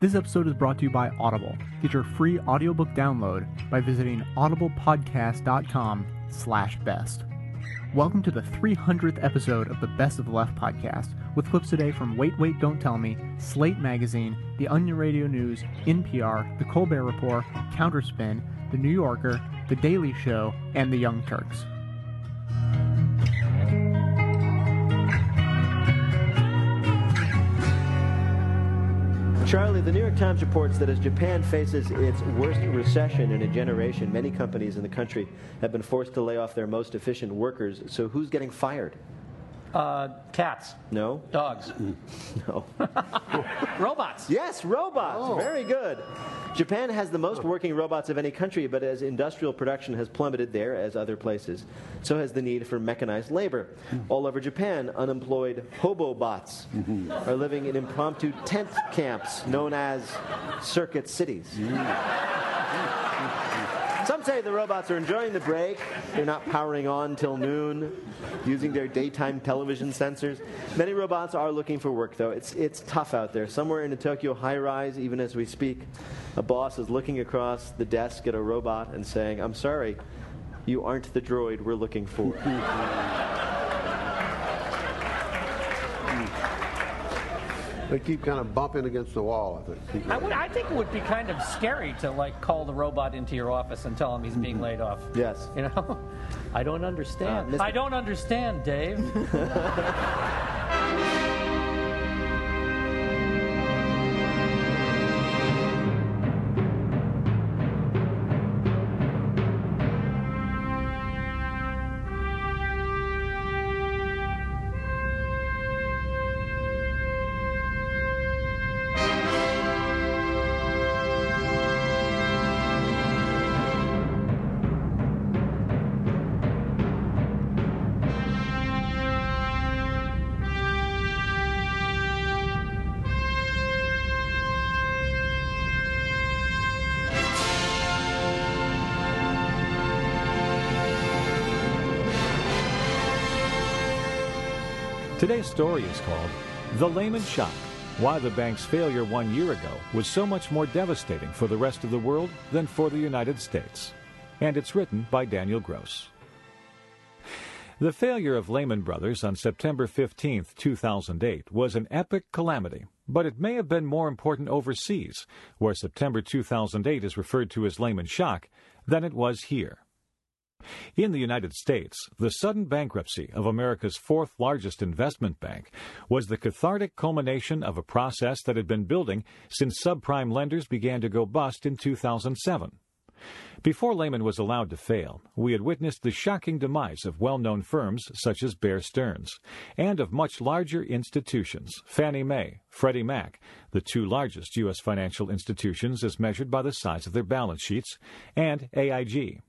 This episode is brought to you by Audible. Get your free audiobook download by visiting audiblepodcast.com slash best. Welcome to the 300th episode of the Best of the Left podcast, with clips today from Wait, Wait, Don't Tell Me, Slate Magazine, The Onion Radio News, NPR, The Colbert Report, Counterspin, The New Yorker, The Daily Show, and The Young Turks. Charlie, the New York Times reports that as Japan faces its worst recession in a generation, many companies in the country have been forced to lay off their most efficient workers. So who's getting fired? Uh, cats. No? Dogs. No. Robots. yes, robots. Oh. Very good. Japan has the most working robots of any country, but as industrial production has plummeted there, as other places, so has the need for mechanized labor. Mm-hmm. All over Japan, unemployed hobo bots mm-hmm. are living in impromptu tent camps known as circuit cities. Some say the robots are enjoying the break. They're not powering on till noon, using their daytime television sensors. Many robots are looking for work, though. It's, it's tough out there. Somewhere in a Tokyo high rise, even as we speak, a boss is looking across the desk at a robot and saying, I'm sorry, you aren't the droid we're looking for. They keep kind of bumping against the wall, I think. I, would, I think it would be kind of scary to like call the robot into your office and tell him he's being laid off. yes. You know, I don't understand. Uh, I don't understand, Dave. Today's story is called The Lehman Shock Why the bank's failure one year ago was so much more devastating for the rest of the world than for the United States. And it's written by Daniel Gross. The failure of Lehman Brothers on September 15, 2008, was an epic calamity, but it may have been more important overseas, where September 2008 is referred to as Lehman Shock, than it was here. In the United States, the sudden bankruptcy of America's fourth largest investment bank was the cathartic culmination of a process that had been building since subprime lenders began to go bust in 2007. Before Lehman was allowed to fail, we had witnessed the shocking demise of well-known firms such as Bear Stearns, and of much larger institutions, Fannie Mae, Freddie Mac, the two largest U.S. financial institutions as measured by the size of their balance sheets, and AIG.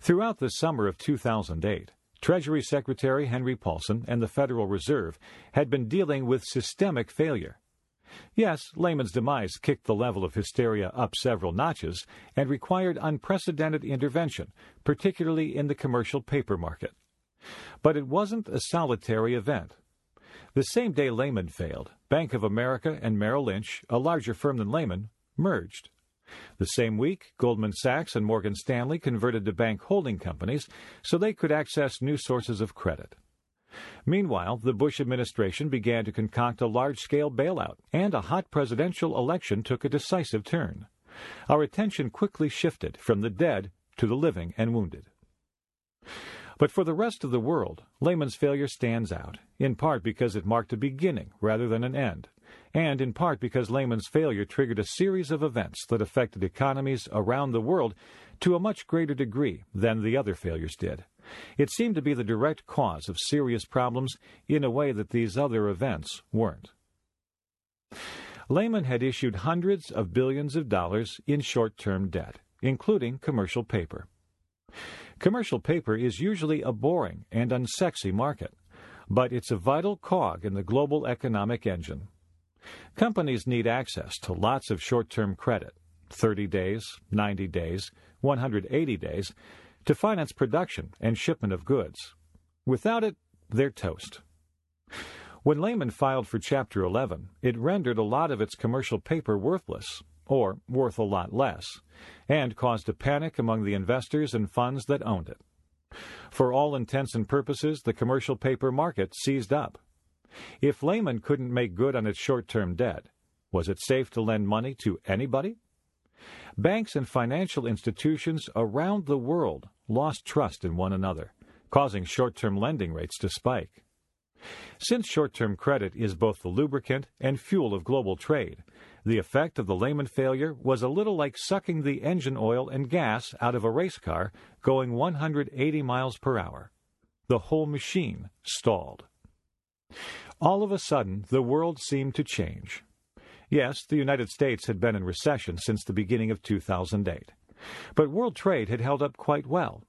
Throughout the summer of 2008, Treasury Secretary Henry Paulson and the Federal Reserve had been dealing with systemic failure. Yes, Lehman's demise kicked the level of hysteria up several notches and required unprecedented intervention, particularly in the commercial paper market. But it wasn't a solitary event. The same day Lehman failed, Bank of America and Merrill Lynch, a larger firm than Lehman, merged. The same week, Goldman Sachs and Morgan Stanley converted to bank holding companies so they could access new sources of credit. Meanwhile, the Bush administration began to concoct a large-scale bailout, and a hot presidential election took a decisive turn. Our attention quickly shifted from the dead to the living and wounded. But for the rest of the world, Lehman's failure stands out, in part because it marked a beginning rather than an end, and in part because Lehman's failure triggered a series of events that affected economies around the world to a much greater degree than the other failures did. It seemed to be the direct cause of serious problems in a way that these other events weren't. Lehman had issued hundreds of billions of dollars in short-term debt, including commercial paper. Commercial paper is usually a boring and unsexy market, but it's a vital cog in the global economic engine. Companies need access to lots of short-term credit, 30 days, 90 days, 180 days, to finance production and shipment of goods. Without it, they're toast. When Lehman filed for Chapter 11, it rendered a lot of its commercial paper worthless, or worth a lot less, and caused a panic among the investors and funds that owned it. For all intents and purposes, the commercial paper market seized up. If Lehman couldn't make good on its short term debt, was it safe to lend money to anybody? Banks and financial institutions around the world lost trust in one another, causing short term lending rates to spike. Since short term credit is both the lubricant and fuel of global trade, the effect of the Lehman failure was a little like sucking the engine oil and gas out of a race car going 180 miles per hour. The whole machine stalled. All of a sudden, the world seemed to change. Yes, the United States had been in recession since the beginning of 2008, but world trade had held up quite well.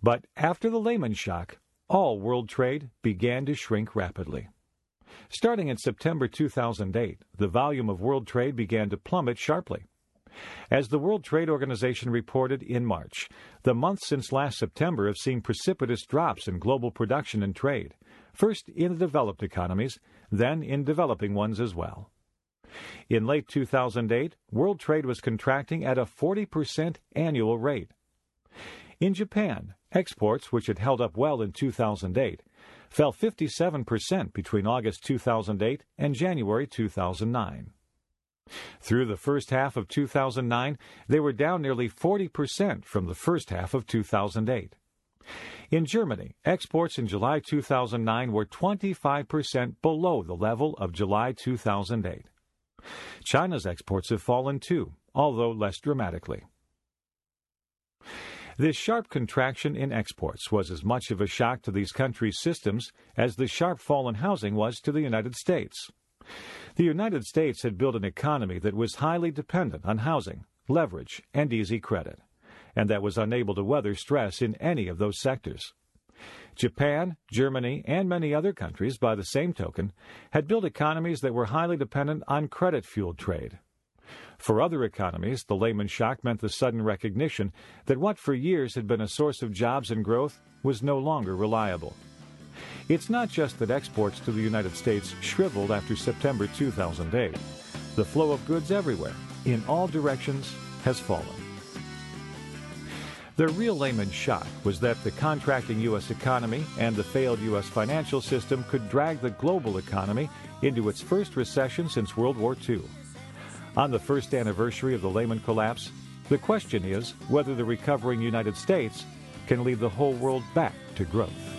But after the Lehman shock, all world trade began to shrink rapidly. Starting in September 2008, the volume of world trade began to plummet sharply. As the World Trade Organization reported in March, the months since last September have seen precipitous drops in global production and trade, first in the developed economies, then in developing ones as well. In late 2008, world trade was contracting at a 40% annual rate. In Japan, exports, which had held up well in 2008, fell 57% between August 2008 and January 2009. Through the first half of 2009, they were down nearly 40% from the first half of 2008. In Germany, exports in July 2009 were 25% below the level of July 2008. China's exports have fallen too, although less dramatically. This sharp contraction in exports was as much of a shock to these countries' systems as the sharp fall in housing was to the United States. The United States had built an economy that was highly dependent on housing, leverage, and easy credit, and that was unable to weather stress in any of those sectors. Japan, Germany, and many other countries, by the same token, had built economies that were highly dependent on credit fueled trade. For other economies, the Lehman shock meant the sudden recognition that what for years had been a source of jobs and growth was no longer reliable. It's not just that exports to the United States shriveled after September 2008. The flow of goods everywhere, in all directions, has fallen. The real Lehman shock was that the contracting U.S. economy and the failed U.S. financial system could drag the global economy into its first recession since World War II. On the first anniversary of the Lehman collapse, the question is whether the recovering United States can lead the whole world back to growth.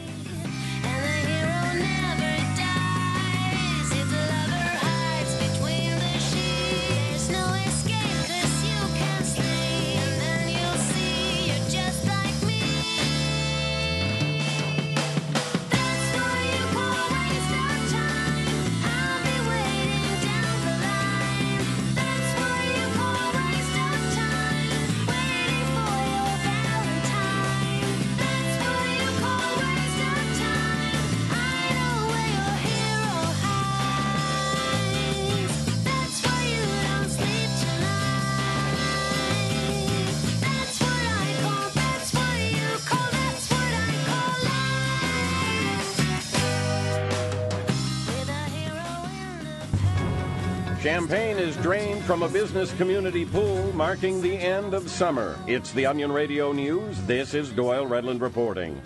Champagne is drained from a business community pool, marking the end of summer. It's the Onion Radio News. This is Doyle Redland reporting.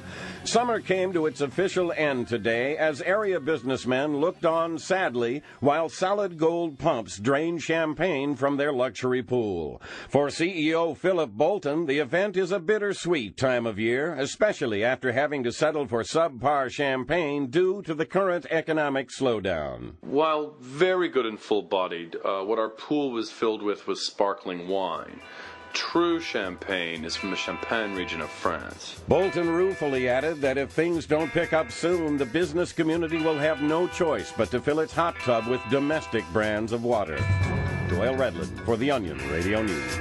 Summer came to its official end today as area businessmen looked on sadly while solid gold pumps drained champagne from their luxury pool. For CEO Philip Bolton, the event is a bittersweet time of year, especially after having to settle for subpar champagne due to the current economic slowdown. While very good and full bodied, uh, what our pool was filled with was sparkling wine. True champagne is from the Champagne region of France. Bolton ruefully added that if things don't pick up soon, the business community will have no choice but to fill its hot tub with domestic brands of water. Doyle Redland for The Onion Radio News.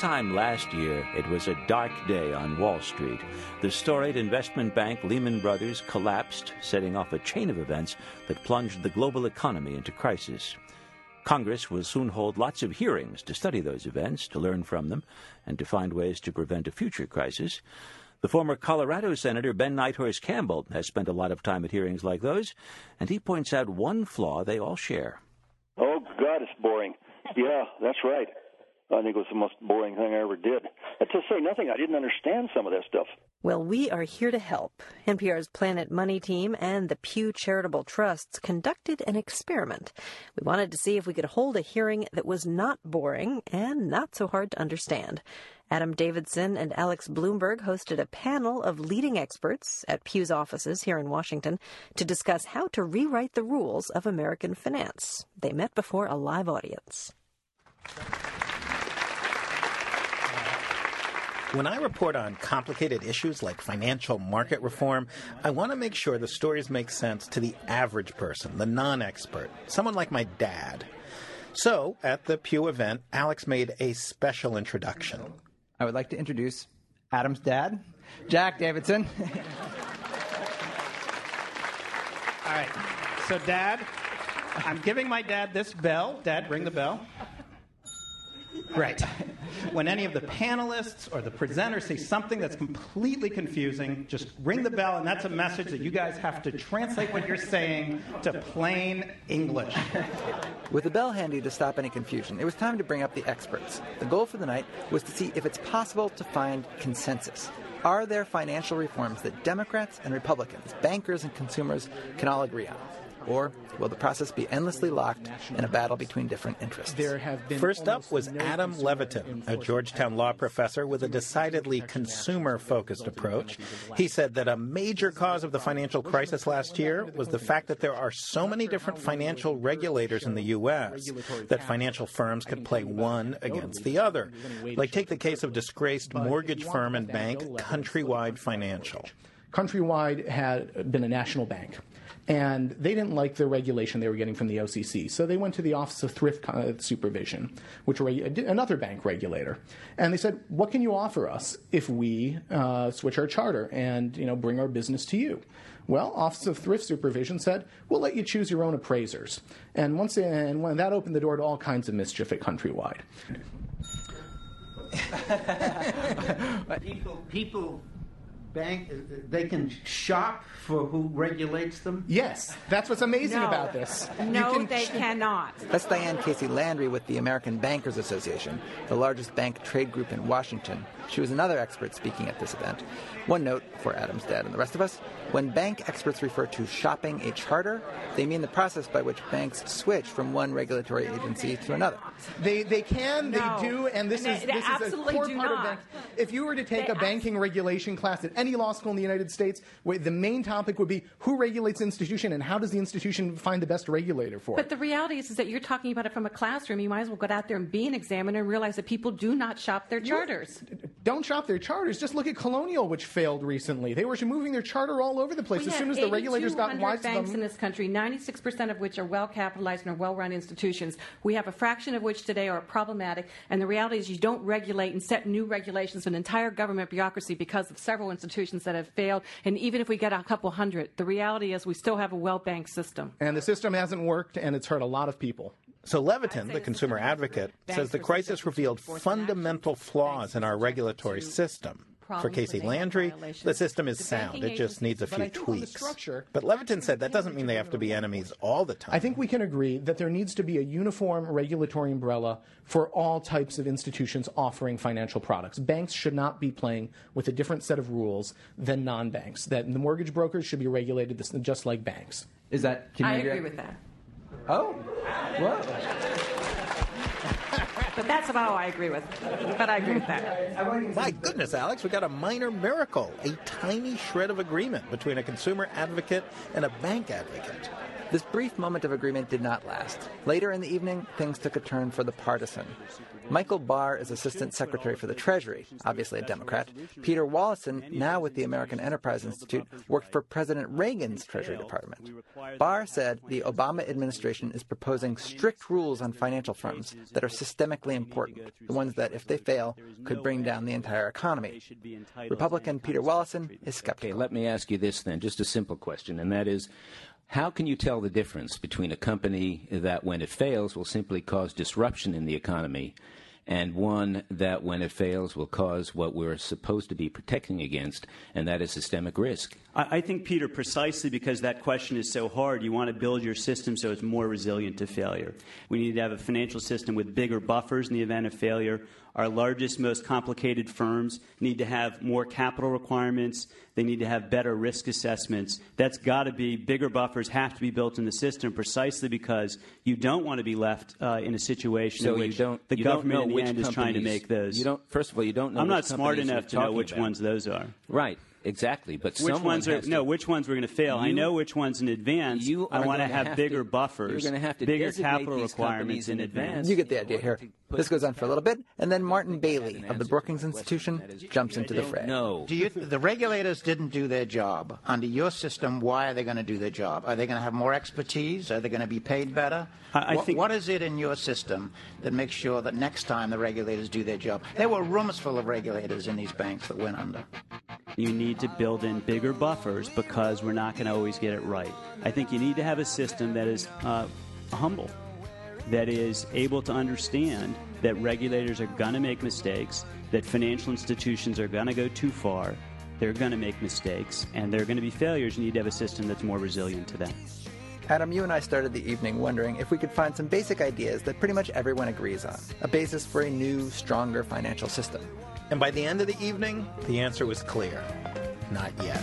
Time last year, it was a dark day on Wall Street. The storied investment bank Lehman Brothers collapsed, setting off a chain of events that plunged the global economy into crisis. Congress will soon hold lots of hearings to study those events, to learn from them, and to find ways to prevent a future crisis. The former Colorado Senator Ben Nighthorse Campbell has spent a lot of time at hearings like those, and he points out one flaw they all share. Oh, God, it's boring. Yeah, that's right. I think it was the most boring thing I ever did. To say nothing, I didn't understand some of that stuff. Well, we are here to help. NPR's Planet Money team and the Pew Charitable Trusts conducted an experiment. We wanted to see if we could hold a hearing that was not boring and not so hard to understand. Adam Davidson and Alex Blumberg hosted a panel of leading experts at Pew's offices here in Washington to discuss how to rewrite the rules of American finance. They met before a live audience. When I report on complicated issues like financial market reform, I want to make sure the stories make sense to the average person, the non expert, someone like my dad. So, at the Pew event, Alex made a special introduction. I would like to introduce Adam's dad, Jack Davidson. All right. So, Dad, I'm giving my dad this bell. Dad, ring the bell. Right. When any of the panelists or the presenters say something that's completely confusing, just ring the bell, and that's a message that you guys have to translate what you're saying to plain English. With the bell handy to stop any confusion, it was time to bring up the experts. The goal for the night was to see if it's possible to find consensus. Are there financial reforms that Democrats and Republicans, bankers and consumers can all agree on? Or will the process be endlessly locked in a battle between different interests? There have been First up was Adam Levitin, a Georgetown law professor with a decidedly consumer focused approach. He said that a major cause of the financial crisis last year was the fact that there are so many different financial regulators in the U.S. that financial firms could play one against the other. Like, take the case of disgraced mortgage firm and bank Countrywide Financial. Countrywide had been a national bank and they didn't like the regulation they were getting from the OCC. So they went to the Office of Thrift Supervision, which were another bank regulator, and they said, "What can you offer us if we uh, switch our charter and you know bring our business to you?" Well, Office of Thrift Supervision said, "We'll let you choose your own appraisers," and once and when that opened the door to all kinds of mischief at Countrywide. people, people bank uh, they can shop for who regulates them? Yes, that's what's amazing no. about this. No, can they sh- cannot. That's Diane Casey Landry with the American Bankers Association, the largest bank trade group in Washington. She was another expert speaking at this event. One note for Adam's dad and the rest of us when bank experts refer to shopping a charter, they mean the process by which banks switch from one regulatory agency to another. They, they can, no. they do, and this and is, they, this is a core part not. of bank. If you were to take they a banking regulation class at any law school in the United States, the main topic would be who regulates the institution and how does the institution find the best regulator for but it. But the reality is, is that you're talking about it from a classroom. You might as well go out there and be an examiner and realize that people do not shop their charters. You don't shop their charters. Just look at Colonial, which failed recently. They were moving their charter all over the place. We as soon as the regulators got wise banks in this country, 96% of which are well capitalized and are well run institutions. We have a fraction of which today are problematic. And the reality is, you don't regulate and set new regulations for an entire government bureaucracy because of several institutions that have failed. And even if we get a couple hundred, the reality is we still have a well banked system. And the system hasn't worked, and it's hurt a lot of people. So Levitin, the consumer advocate, says the crisis revealed fundamental flaws in our regulatory system. For Casey Landry, the system is sound. It just needs a few tweaks. But Levitin said that doesn't mean they have to be enemies all the time. I think we can agree that there needs to be a uniform regulatory umbrella for all types of institutions offering financial products. Banks should not be playing with a different set of rules than non-banks. That the mortgage brokers should be regulated just like banks. Is that? I agree with that. Oh, whoa. but that's about all I agree with. But I agree with that. My goodness, Alex, we got a minor miracle, a tiny shred of agreement between a consumer advocate and a bank advocate. This brief moment of agreement did not last. Later in the evening, things took a turn for the partisan. Michael Barr is Assistant Secretary for the Treasury, obviously a Democrat. Peter Wallison, now with the American Enterprise Institute, worked for President Reagan's Treasury Department. Barr said the Obama administration is proposing strict rules on financial firms that are systemically important, the ones that, if they fail, could bring down the entire economy. Republican Peter Wallison is skeptical. Okay, let me ask you this then, just a simple question, and that is how can you tell the difference between a company that, when it fails, will simply cause disruption in the economy and one that, when it fails, will cause what we're supposed to be protecting against, and that is systemic risk? I, think, Peter, precisely because that question is so hard, you want to build your system so it's more resilient to failure. We need to have a financial system with bigger buffers in the event of failure. Our largest, most complicated firms need to have more capital requirements. They need to have better risk assessments. That's got to be bigger buffers have to be built in the system precisely because you don't want to be left uh, in a situation so in which you don't, the government in the end is trying to make those. You don't. First of all, you don't know. I'm not smart enough to know which about. ones those are. Right. Exactly. But which someone ones are to- no? Which ones we're going to fail? I know which ones in advance. You I want to have, have bigger to- buffers. you're gonna have to bigger capital these requirements in in advance. You get the idea here. This goes on for a little bit, and then Martin Baily of the Brookings Institution jumps into the fray. No. Do you, the regulators didn't do their job. Under your system, why are they going to do their job? Are they going to have more expertise? Are they going to be paid better? I- I what, think- what is it in your system that makes sure that next time the regulators do their job? There were rooms full of regulators in these banks that went under. You need to build in bigger buffers because we're not going to always get it right. I think you need to have a system that is uh, humble, that is able to understand that regulators are going to make mistakes, that financial institutions are going to go too far, they're going to make mistakes, and there are going to be failures. You need to have a system that's more resilient to that. Adam, you and I started the evening wondering if we could find some basic ideas that pretty much everyone agrees on, a basis for a new, stronger financial system. And by the end of the evening, the answer was clear. Not yet.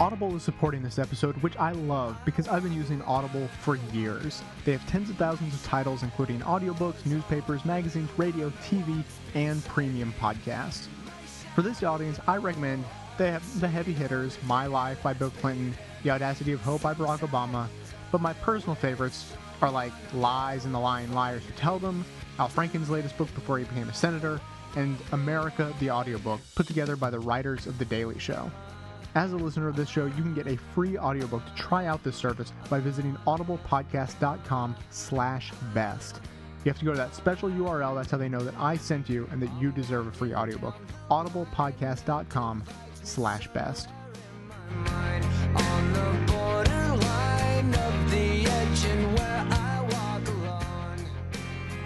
Audible is supporting this episode, which I love because I've been using Audible for years. They have tens of thousands of titles, including audiobooks, newspapers, magazines, radio, TV, and premium podcasts. For this audience, I recommend the, the heavy hitters My Life by Bill Clinton, The Audacity of Hope by Barack Obama, but my personal favorites are like Lies and the Lying Liars Who Tell Them, Al Franken's latest book before he became a senator, and America the audiobook, put together by the writers of The Daily Show. As a listener of this show, you can get a free audiobook to try out this service by visiting audiblepodcast.com slash best. You have to go to that special URL, that's how they know that I sent you and that you deserve a free audiobook. audiblepodcast.com slash best.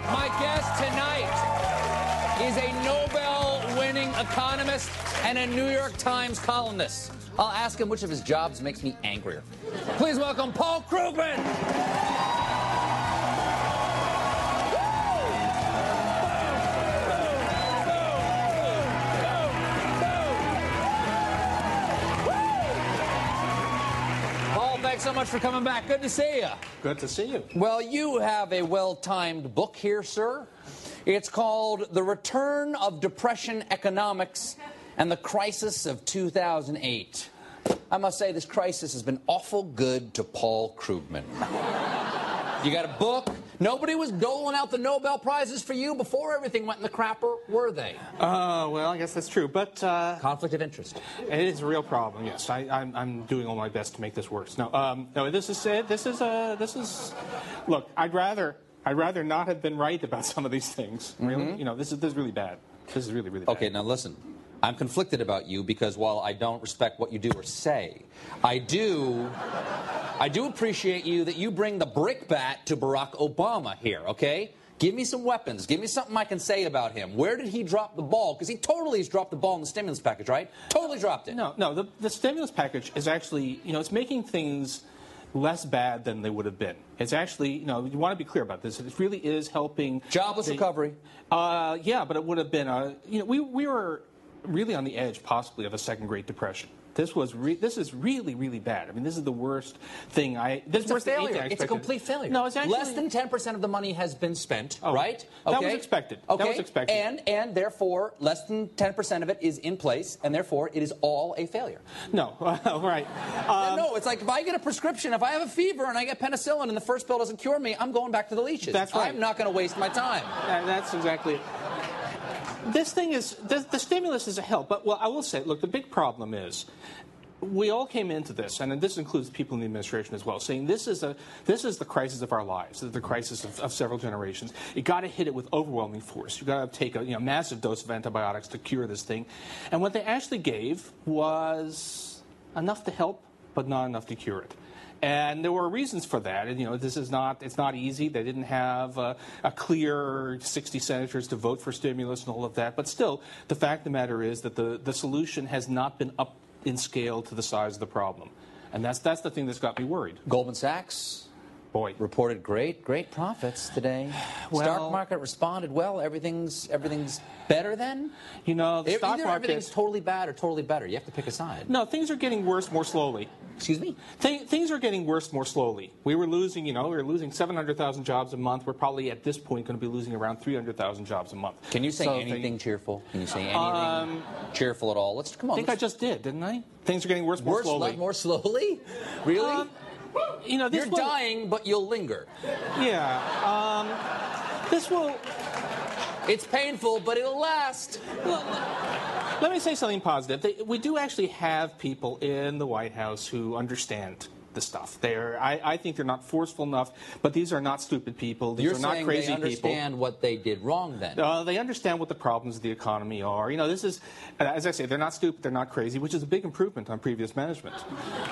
My guest tonight economist and a New York Times columnist. I'll ask him which of his jobs makes me angrier. Please welcome Paul Krugman. Paul, thanks so much for coming back. Good to see you. Good to see you. Well, you have a well timed book here, sir. It's called The Return of Depression Economics and the Crisis of 2008. I must say, this crisis has been awful good to Paul Krugman. You got a book. Nobody was doling out the Nobel Prizes for you before everything went in the crapper, were they? Uh, well, I guess that's true, but uh, conflict of interest. It is a real problem. Yes, I, I'm, I'm doing all my best to make this worse. No, um, no, this is it. This is uh, this is. Look, I'd rather I'd rather not have been right about some of these things. Really, Mhm. you know, this is this is really bad. This is really really bad. Okay, now listen. I'm conflicted about you because while I don't respect what you do or say, I do I do appreciate you that you bring the brickbat to Barack Obama here, okay? Give me some weapons. Give me something I can say about him. Where did he drop the ball? Because he totally has dropped the ball in the stimulus package, right? Totally dropped it. No, no. The, the stimulus package is actually, you know, it's making things less bad than they would have been. It's actually, you know, you want to be clear about this. It really is helping jobless recovery. Uh, yeah, but it would have been a, you know, we we were really on the edge, possibly, of a second Great Depression. This was re- this is really really bad. I mean, this is the worst thing I. This It's a failure. It's a complete failure. No, it's actually less than ten percent of the money has been spent. Oh, right? that was expected. That Okay. was expected. And and therefore, less than ten percent of it is in place, and therefore, it is all a failure. No, right. Um, no, it's like if I get a prescription, if I have a fever and I get penicillin and the first pill doesn't cure me, I'm going back to the leeches. That's right. I'm not going to waste my time. That- that's exactly it. This thing is the, the stimulus is a help, but well, I will say, look, the big problem is we all came into this, and this includes people in the administration as well, saying this is a this is the crisis of our lives, the crisis of, of several generations. You got to hit it with overwhelming force. You got to take a you know, massive dose of antibiotics to cure this thing, and what they actually gave was enough to help, but not enough to cure it. And there were reasons for that. And, you know, this is not, it's not easy. They didn't have uh, a clear 60 senators to vote for stimulus and all of that. But still, the fact of the matter is that the, the solution has not been up in scale to the size of the problem. And that's, that's the thing that's got me worried. Goldman Sachs Boy. reported great, great profits today. Well- stock market responded well. Everything's everything's better then. You know, the Either stock market- everything's totally bad or totally better. You have to pick a side. No, things are getting worse more slowly. Excuse me? Th- things are getting worse more slowly. We were losing, you know, we were losing 700,000 jobs a month. We're probably at this point going to be losing around 300,000 jobs a month. Can you say So anything cheerful? Can you say anything Um, cheerful at all? Let's come on. I think I just did, didn't I? Things are getting worse more Worse, slowly. le- more slowly. Really? Um, you know, You're will- dying, but you'll linger. Yeah. Um, this will. It's painful, but it'll last. Let me say something positive. They, we do actually have people in the White House who understand the stuff. They're, I, I think they're not forceful enough, but these are not stupid people. These You're are not crazy they understand what they did wrong then. people. Uh, they understand what the problems of the economy are. You know, this is, as I say, they're not stupid, they're not crazy, which is a big improvement on previous management.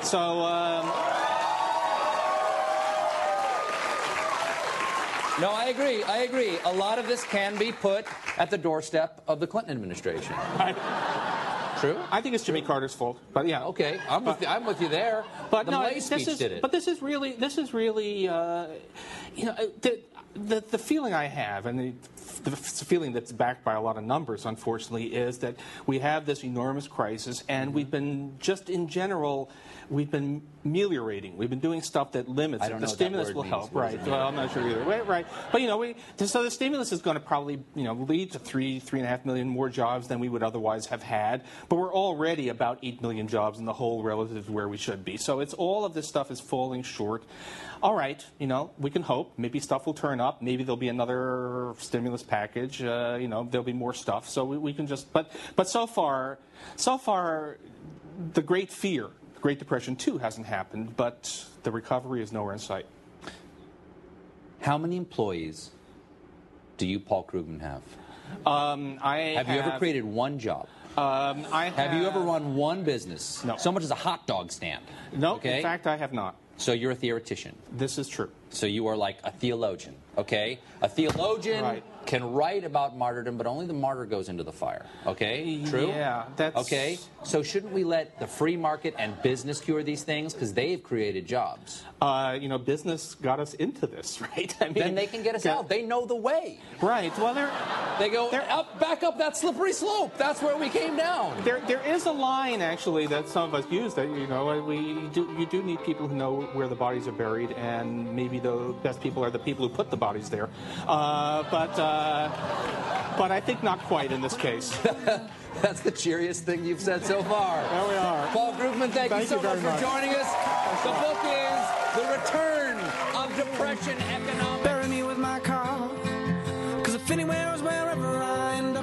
So, um, No, I agree. I agree. A lot of this can be put at the doorstep of the Clinton administration. I, True. I think it's Jimmy Carter's fault, but yeah. Okay, I'm with you, I'm with you there. But the no, Malaise speech is, did it. But this is really, this is really, uh, you know, the, the the feeling I have, and the, the feeling that's backed by a lot of numbers, unfortunately, is that we have this enormous crisis, and we've been just in general, we've been ameliorating. We've been doing stuff that limits I don't The know stimulus will means. help, right? Well, I'm not sure either. Right, right. But you know, we so the stimulus is going to probably you know lead to three, three and a half million more jobs than we would otherwise have had. But we're already about eight million jobs in the hole relative to where we should be. So it's all of this stuff is falling short. All right, you know, we can hope. Maybe stuff will turn up. Maybe there'll be another stimulus package. Uh, you know, there'll be more stuff. So we, we can just. But but so far, so far, the great fear, the Great Depression too, hasn't happened. But the recovery is nowhere in sight. How many employees do you, Paul Krugman, have? Um, I have, you ever created one job? Um, I have, you ever run one business? No. So much as a hot dog stand? No, Okay. in fact, I have not. So you're a theoretician. This is true. So you are like a theologian, okay? A theologian Right. Can write about martyrdom, but only the martyr goes into the fire, okay? True? Yeah, that's- Okay, so shouldn't we let the free market and business cure these things? Because they've created jobs. Uh, you know, business got us into this, right? I mean, then they can get us yeah. out. They know the way. Right. Well, they're They go up, back up that slippery slope. That's where we came down. There, there is a line actually that some of us use that you know we do. You do need people who know where the bodies are buried, and maybe the best people are the people who put the bodies there. Uh, but uh, Uh, but I think not quite in this case. That's the cheeriest thing you've said so far. There we are. Paul Krugman, thank, Thank you so you much for much. joining us. The book is The Return of Depression Economics. Bury me with my car. Cause if anywhere is wherever I end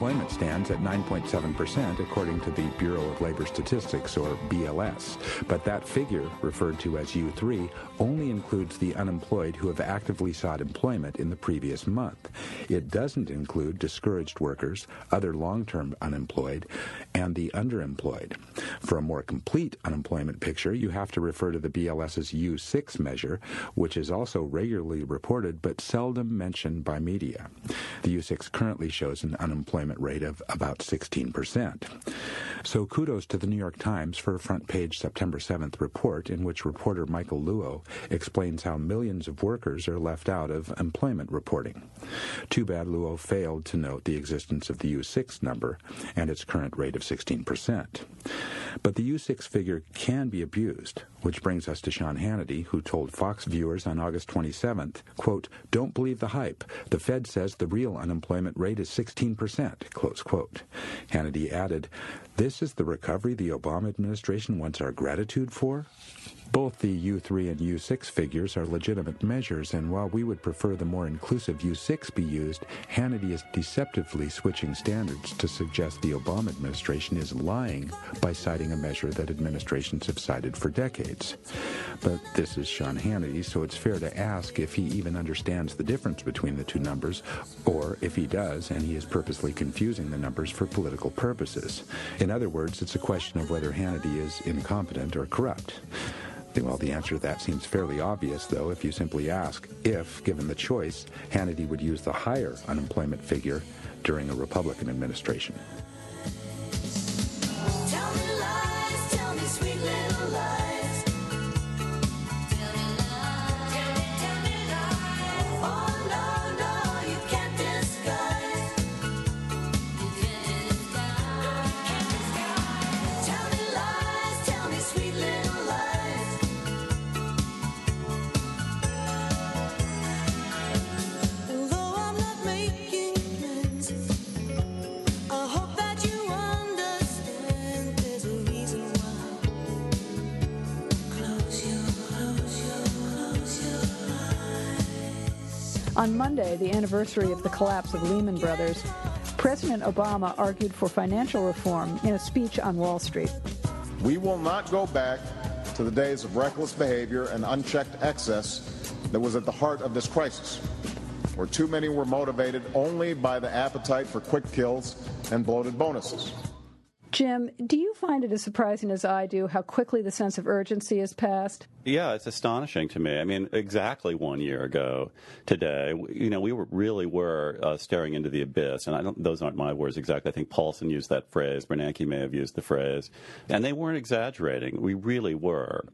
Unemployment stands at 9.7%, according to the Bureau of Labor Statistics, or BLS. But that figure, referred to as U3, only includes the unemployed who have actively sought employment in the previous month. It doesn't include discouraged workers, other long term unemployed, and the underemployed. For a more complete unemployment picture, you have to refer to the BLS's U6 measure, which is also regularly reported but seldom mentioned by media. The U6 currently shows an unemployment rate of about 16%. So kudos to the New York Times for a front page September 7th report in which reporter Michael Luo explains how millions of workers are left out of employment reporting. Too bad Luo failed to note the existence of the U6 number and its current rate of 16%. But the U6 figure can be abused, which brings us to Sean Hannity, who told Fox viewers on August 27th, quote, don't believe the hype. The Fed says the real unemployment rate is 16%, close quote. Hannity added, this is the recovery the Obama administration wants our gratitude for? Both the U3 and U6 figures are legitimate measures, and while we would prefer the more inclusive U6 be used, Hannity is deceptively switching standards to suggest the Obama administration is lying by citing a measure that administrations have cited for decades. But this is Sean Hannity, so it's fair to ask if he even understands the difference between the two numbers, or if he does, and he is purposely confusing the numbers for political purposes. In other words, it's a question of whether Hannity is incompetent or corrupt. Well, the answer to that seems fairly obvious, though, if you simply ask if, given the choice, Hannity would use the higher unemployment figure during a Republican administration. On Monday, the anniversary of the collapse of Lehman Brothers, President Obama argued for financial reform in a speech on Wall Street. We will not go back to the days of reckless behavior and unchecked excess that was at the heart of this crisis, where too many were motivated only by the appetite for quick kills and bloated bonuses. Jim, do you find it as surprising as I do how quickly the sense of urgency has passed? Yeah, it's astonishing to me. I mean, exactly one year ago today, you know, we were, really were uh, staring into the abyss, and those aren't my words exactly. I think Paulson used that phrase. Bernanke may have used the phrase, and they weren't exaggerating. We really were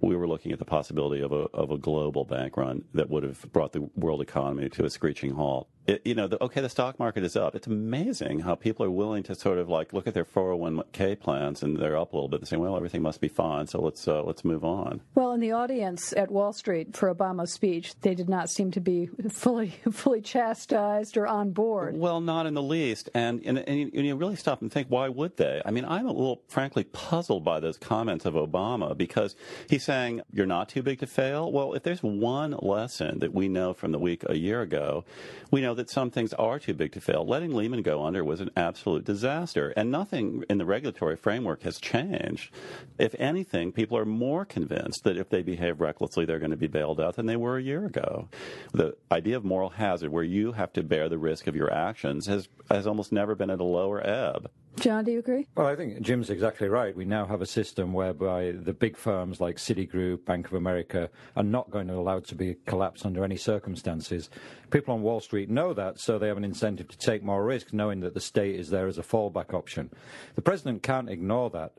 we were looking at the possibility of a, of a global bank run that would have brought the world economy to a screeching halt. It, you know, the, okay, the stock market is up. It's amazing how people are willing to sort of like look at their 401k plans and they're up a little bit and say, well, everything must be fine, so let's uh, let's move on. Well, in the audience at Wall Street for Obama's speech, they did not seem to be fully fully chastised or on board. Well, not in the least. And and, and you, and you really stop and think, why would they? I mean, I'm a little, frankly, puzzled by those comments of Obama because he's saying you're not too big to fail. Well, if there's one lesson that we know from the week a year ago, we know that some things are too big to fail. Letting Lehman go under was an absolute disaster, and nothing in the regulatory framework has changed. If anything, people are more convinced that if they behave recklessly, they're going to be bailed out than they were a year ago. The idea of moral hazard, where you have to bear the risk of your actions, has has almost never been at a lower ebb. John, do you agree? Well, I think Jim's exactly right. We now have a system whereby the big firms like Citigroup, Bank of America are not going to allow to be collapsed under any circumstances. People on Wall Street know that, so they have an incentive to take more risk, knowing that the state is there as a fallback option. The president can't ignore that.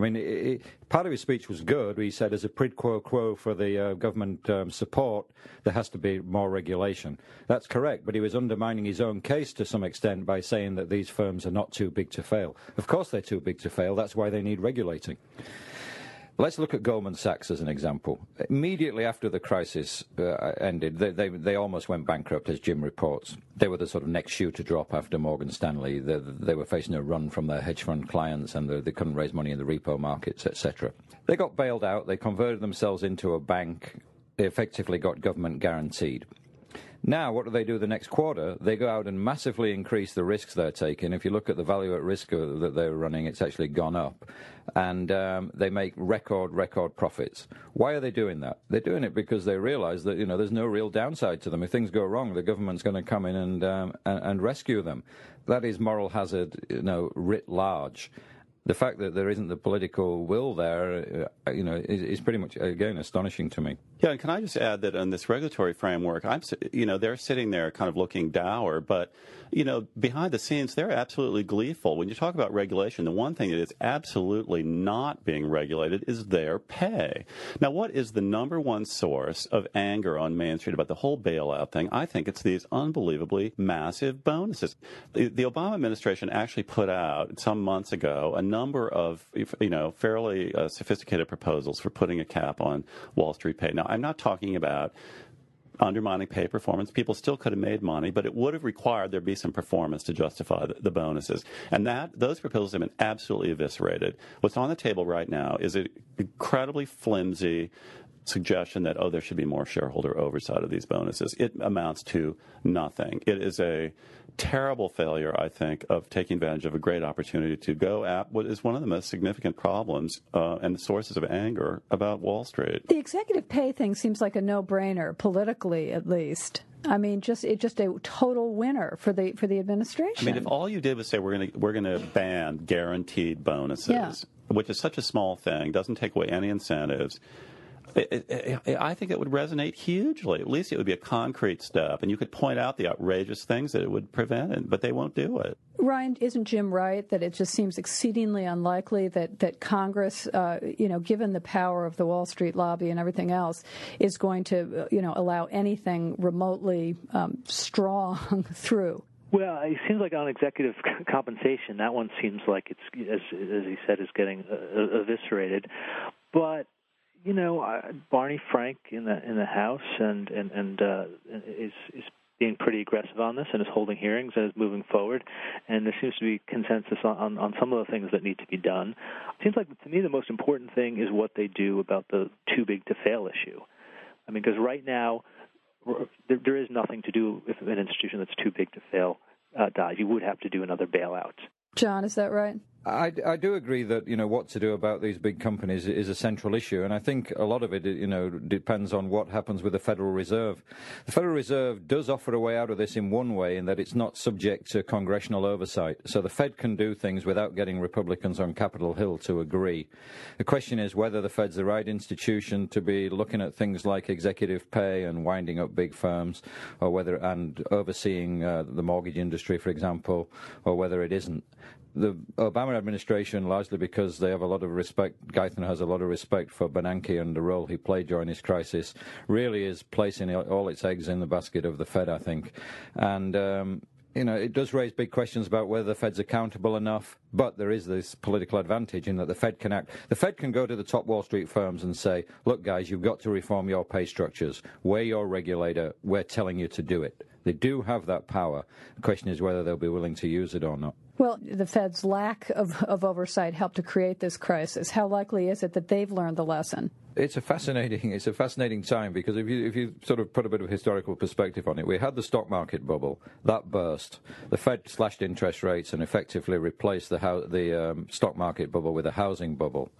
I mean, it, part of his speech was good. He said, as a quid pro quo for the uh, government um, support, there has to be more regulation. That's correct, but he was undermining his own case to some extent by saying that these firms are not too big to fail. Of course, they're too big to fail. That's why they need regulating. Let's look at Goldman Sachs as an example. Immediately after the crisis uh, ended, they, they, they, almost went bankrupt, as Jim reports. They were the sort of next shoe to drop after Morgan Stanley. They, they were facing a run from their hedge fund clients and they couldn't raise money in the repo markets, etc. They got bailed out. They converted themselves into a bank. They effectively got government guaranteed. Now, what do they do the next quarter? They go out and massively increase the risks they're taking. If you look at the value at risk that they're running, it's actually gone up. And um, they make record, record profits. Why are they doing that? They're doing it because they realize that, you know, there's no real downside to them. If things go wrong, the government's going to come in and, um, and, and rescue them. That is moral hazard, you know, writ large the fact that there isn't the political will there, uh, you know, is, is, pretty much again astonishing to me. Yeah, and can I just add that on this regulatory framework, I'm, you know, they're sitting there kind of looking dour, but you know, behind the scenes, they're absolutely gleeful. When you talk about regulation, the one thing that is absolutely not being regulated is their pay. Now, what is the number one source of anger on Main Street about the whole bailout thing? I think it's these unbelievably massive bonuses. The, Obama administration actually put out some months ago a number of, you know, fairly uh, sophisticated proposals for putting a cap on Wall Street pay. Now, I'm not talking about undermining pay performance. People still could have made money, but it would have required there be some performance to justify the, the, bonuses. And that those proposals have been absolutely eviscerated. What's on the table right now is an incredibly flimsy suggestion that oh there should be more shareholder oversight of these bonuses. It amounts to nothing. It is a terrible failure, I think, of taking advantage of a great opportunity to go at what is one of the most significant problems uh, and sources of anger about Wall Street. The executive pay thing seems like a no-brainer, politically at least. I mean, just it just a total winner for the for the administration. I mean, if all you did was say we're going to we're going to ban guaranteed bonuses, yeah. which is such a small thing, doesn't take away any incentives it, it, I think it would resonate hugely. At least it would be a concrete step, and you could point out the outrageous things that it would prevent, but they won't do it. Ryan, isn't Jim right that it just seems exceedingly unlikely that that Congress, uh, you know, given the power of the Wall Street lobby and everything else, is going to, uh, you know, allow anything remotely um, strong through? Well, it seems like on executive compensation, that one seems like it's, as, as he said, is getting uh, eviscerated. But you know, uh, Barney Frank in the in the House and and and uh, is is being pretty aggressive on this and is holding hearings and is moving forward. And there seems to be consensus on, on, on some of the things that need to be done. It seems like to me the most important thing is what they do about the too big to fail issue. I mean, because right now there, there is nothing to do if an institution that's too big to fail uh, dies. You would have to do another bailout. John, is that right? I, I do agree that you know what to do about these big companies is a central issue, and I think a lot of it you know depends on what happens with the Federal Reserve. The Federal Reserve does offer a way out of this in one way, in that it's not subject to congressional oversight. So the Fed can do things without getting Republicans on Capitol Hill to agree. The question is whether the Fed's the right institution to be looking at things like executive pay and winding up big firms, or whether and overseeing uh, the mortgage industry, for example, or whether it isn't the Obama administration, largely because they have a lot of respect, Geithner has a lot of respect for Bernanke and the role he played during this crisis, really is placing all its eggs in the basket of the Fed, I think. And, um, you know, it does raise big questions about whether the Fed's accountable enough, but there is this political advantage in that the Fed can act. The Fed can go to the top Wall Street firms and say, look, guys, you've got to reform your pay structures. We're your regulator. We're telling you to do it. They do have that power. The question is whether they'll be willing to use it or not. Well, the Fed's lack of, of oversight helped to create this crisis. How likely is it that they've learned the lesson? It's a fascinating it's a fascinating time because if you if you sort of put a bit of historical perspective on it, we had the stock market bubble that burst. The Fed slashed interest rates and effectively replaced the the um, stock market bubble with a housing bubble.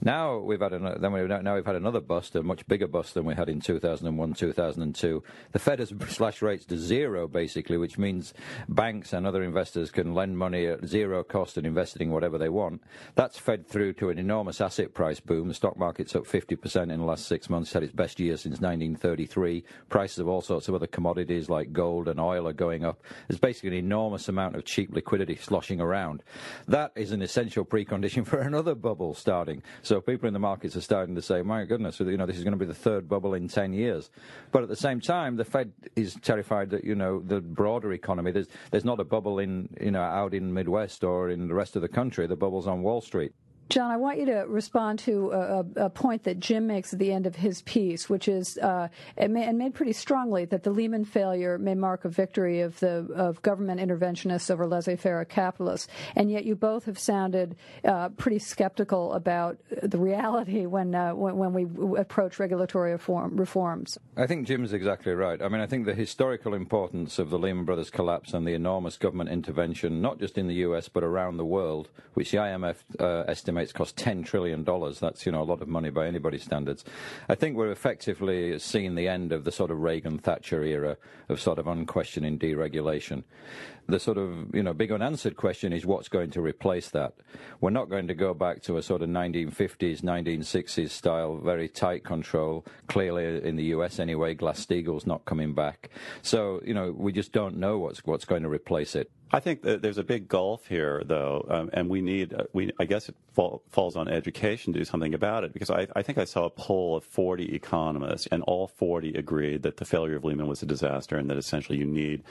Now we've had an, then we now we've had another bust, a much bigger bust than we had in 2001, 2002. The Fed has slashed rates to zero basically, which means banks and other investors can lend money at zero cost and invest in whatever they want. That's fed through to an enormous asset price boom. The stock market's up 50 50% in the last six months. It's had its best year since 1933. Prices of all sorts of other commodities like gold and oil are going up. There's basically an enormous amount of cheap liquidity sloshing around. That is an essential precondition for another bubble starting. So people in the markets are starting to say, my goodness, you know, this is going to be the third bubble in 10 years. But at the same time, the Fed is terrified that, you know, the broader economy, there's, there's not a bubble in, you know, out in Midwest or in the rest of the country. The bubble's on Wall Street John, I want you to respond to a, a, point that Jim makes at the end of his piece, which is uh, and made pretty strongly that the Lehman failure may mark a victory of the of government interventionists over laissez-faire capitalists, and yet you both have sounded uh, pretty skeptical about the reality when, uh, when, when we approach regulatory reform, reforms. I think Jim's exactly right. I mean, I think the historical importance of the Lehman Brothers collapse and the enormous government intervention, not just in the U.S. but around the world, which the IMF uh, estimates estimates cost $10 trillion. That's, you know, a lot of money by anybody's standards. I think we're effectively seeing the end of the sort of Reagan-Thatcher era of sort of unquestioning deregulation the sort of you know big unanswered question is what's going to replace that. We're not going to go back to a sort of 1950s, 1960s style, very tight control. Clearly, in the U.S. anyway, Glass Steagall's not coming back. So you know we just don't know what's what's going to replace it. I think there's a big gulf here, though, um, and we need. Uh, we I guess it fall, falls on education to do something about it because I, I think I saw a poll of 40 economists, and all 40 agreed that the failure of Lehman was a disaster, and that essentially you need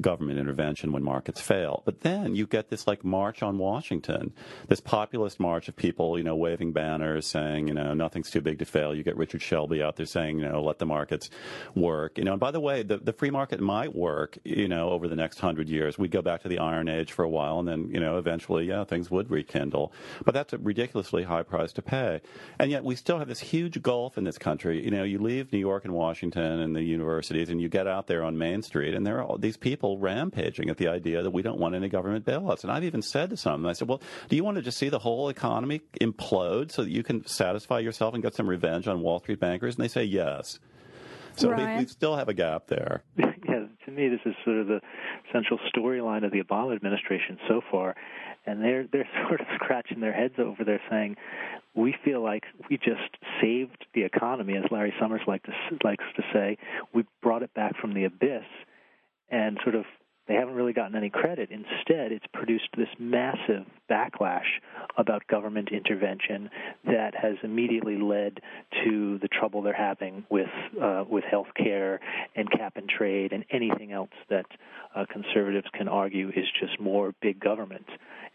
government intervention when markets fail. But then you get this like march on Washington, this populist march of people, you know, waving banners saying, you know, nothing's too big to fail. You get Richard Shelby out there saying, you know, let the markets work. You know, and by the way, the, the free market might work, you know, over the next hundred years. We'd go back to the Iron Age for a while and then, you know, eventually, yeah, things would rekindle. But that's a ridiculously high price to pay. And yet we still have this huge gulf in this country. You know, you leave New York and Washington and the universities and you get out there on Main Street and there are all these people rampaging at the idea that we don't want any government bailouts. And I've even said to some, I said, well, do you want to just see the whole economy implode so that you can satisfy yourself and get some revenge on Wall Street bankers? And they say yes. So we, we, still have a gap there. yeah, to me, this is sort of the central storyline of the Obama administration so far, and they're they're sort of scratching their heads over there, saying, "We feel like we just saved the economy," as Larry Summers like to, likes to say. We brought it back from the abyss, and sort of they haven't really gotten any credit. Instead, it's produced this massive backlash about government intervention that has immediately led to the trouble they're having with uh, with health care and cap and trade and anything else that uh, conservatives can argue is just more big government.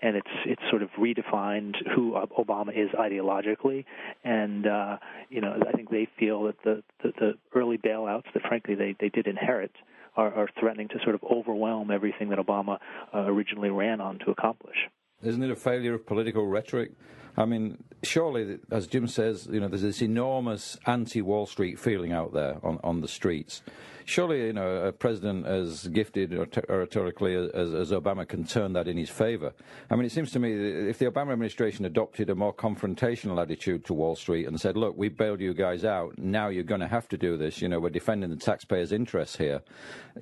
And it's it's sort of redefined who Obama is ideologically, and uh, you know I think they feel that the, the the early bailouts that frankly they they did inherit are, are threatening to sort of overwhelm everything that Obama uh, originally ran on to accomplish. Isn't it a failure of political rhetoric? I mean, surely, as Jim says, you know, there's this enormous anti-Wall Street feeling out there on, on the streets surely, you know, a president as gifted oratorically as, as Obama can turn that in his favor. I mean, it seems to me if the Obama administration adopted a more confrontational attitude to Wall Street and said, look, we bailed you guys out, now you're going to have to do this, you know, we're defending the taxpayers' interests here,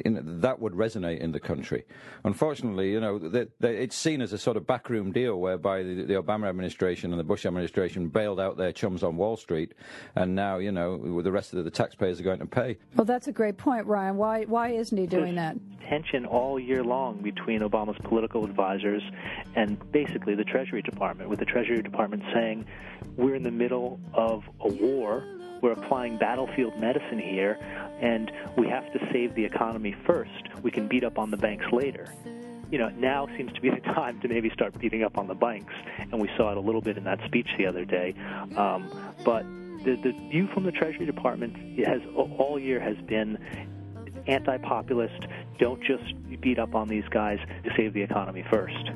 you know, that would resonate in the country. Unfortunately, you know, they, they, it's seen as a sort of backroom deal whereby the, the Obama administration and the Bush administration bailed out their chums on Wall Street, and now, you know, the rest of the taxpayers are going to pay. Well, that's a great point point, Ryan. Why why isn't he doing There's that? Tension all year long between Obama's political advisors and basically the Treasury Department, with the Treasury Department saying we're in the middle of a war. We're applying battlefield medicine here, and we have to save the economy first. We can beat up on the banks later you know, now seems to be the time to maybe start beating up on the banks, and we saw it a little bit in that speech the other day. Um, but the, the view from the Treasury Department has all year has been anti-populist. Don't just beat up on these guys to save the economy first.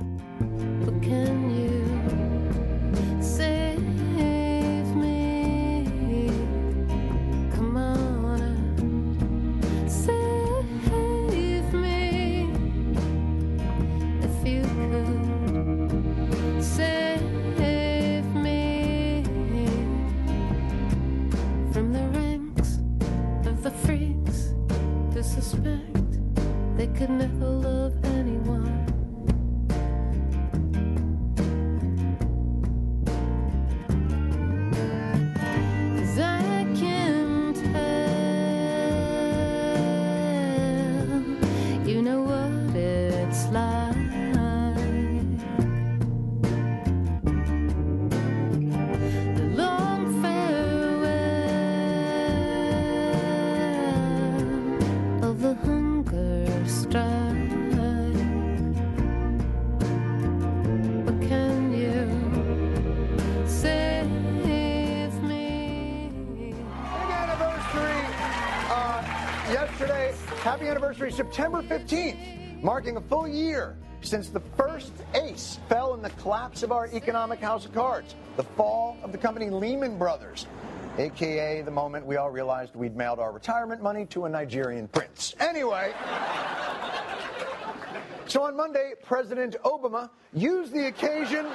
Could never love marking a full year since the first ace fell in the collapse of our economic house of cards, the fall of the company Lehman Brothers, aka the moment we all realized we'd mailed our retirement money to a Nigerian prince. Anyway. So on Monday, President Obama used the occasion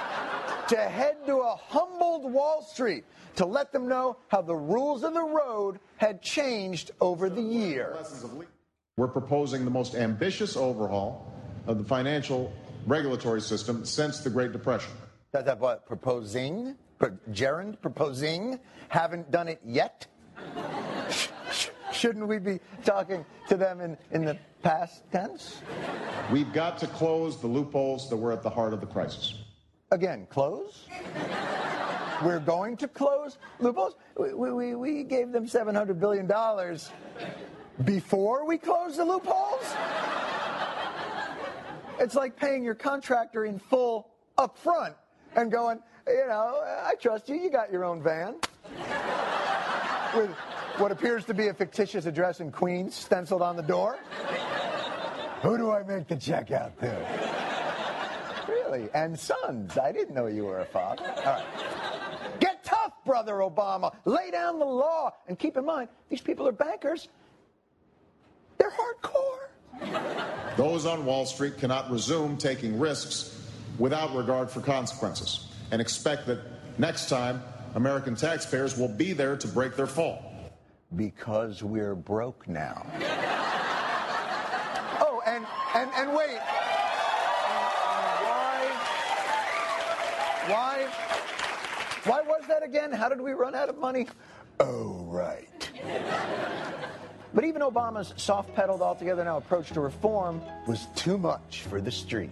to head to a humbled Wall Street to let them know how the rules of the road had changed over the year. We're proposing the most ambitious overhaul of the financial regulatory system since the Great Depression. That, that what? Proposing? Pro- gerund? Proposing? Haven't done it yet? Shouldn't we be talking to them in, in the past tense? We've got to close the loopholes that were at the heart of the crisis. Again, close? We're going to close loopholes? We, we, we gave them $700 billion before we close the loopholes? It's like paying your contractor in full up front and going, you know, I trust you, you got your own van. With what appears to be a fictitious address in Queens stenciled on the door. Who do I make the check out to? Really? And sons. I didn't know you were a father. All right. Get tough, brother Obama. Lay down the law. And keep in mind, these people are bankers. They're hardcore. Those on Wall Street cannot resume taking risks without regard for consequences and expect that next time American taxpayers will be there to break their fall. Because we're broke now. oh, and, and, and wait. Why? Why was that again? How did we run out of money? Oh, right. But even Obama's soft pedaled altogether now approach to reform was too much for the street.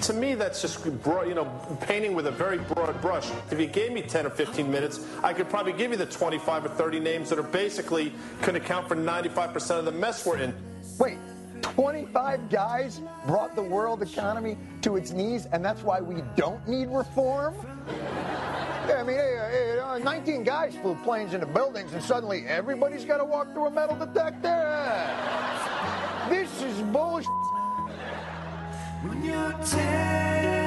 To me, that's just broad, you know, painting with a very broad brush. If you gave me 10 or 15 minutes, I could probably give you the 25 or 30 names that are basically could account for 95% of the mess we're in. Wait, 25 guys brought the world economy to its knees, and that's why we don't need reform? Yeah, I mean, hey, uh, hey, uh, 19 guys flew planes into buildings, and suddenly everybody's got to walk through a metal detector. This is bullshit. When you're terrified.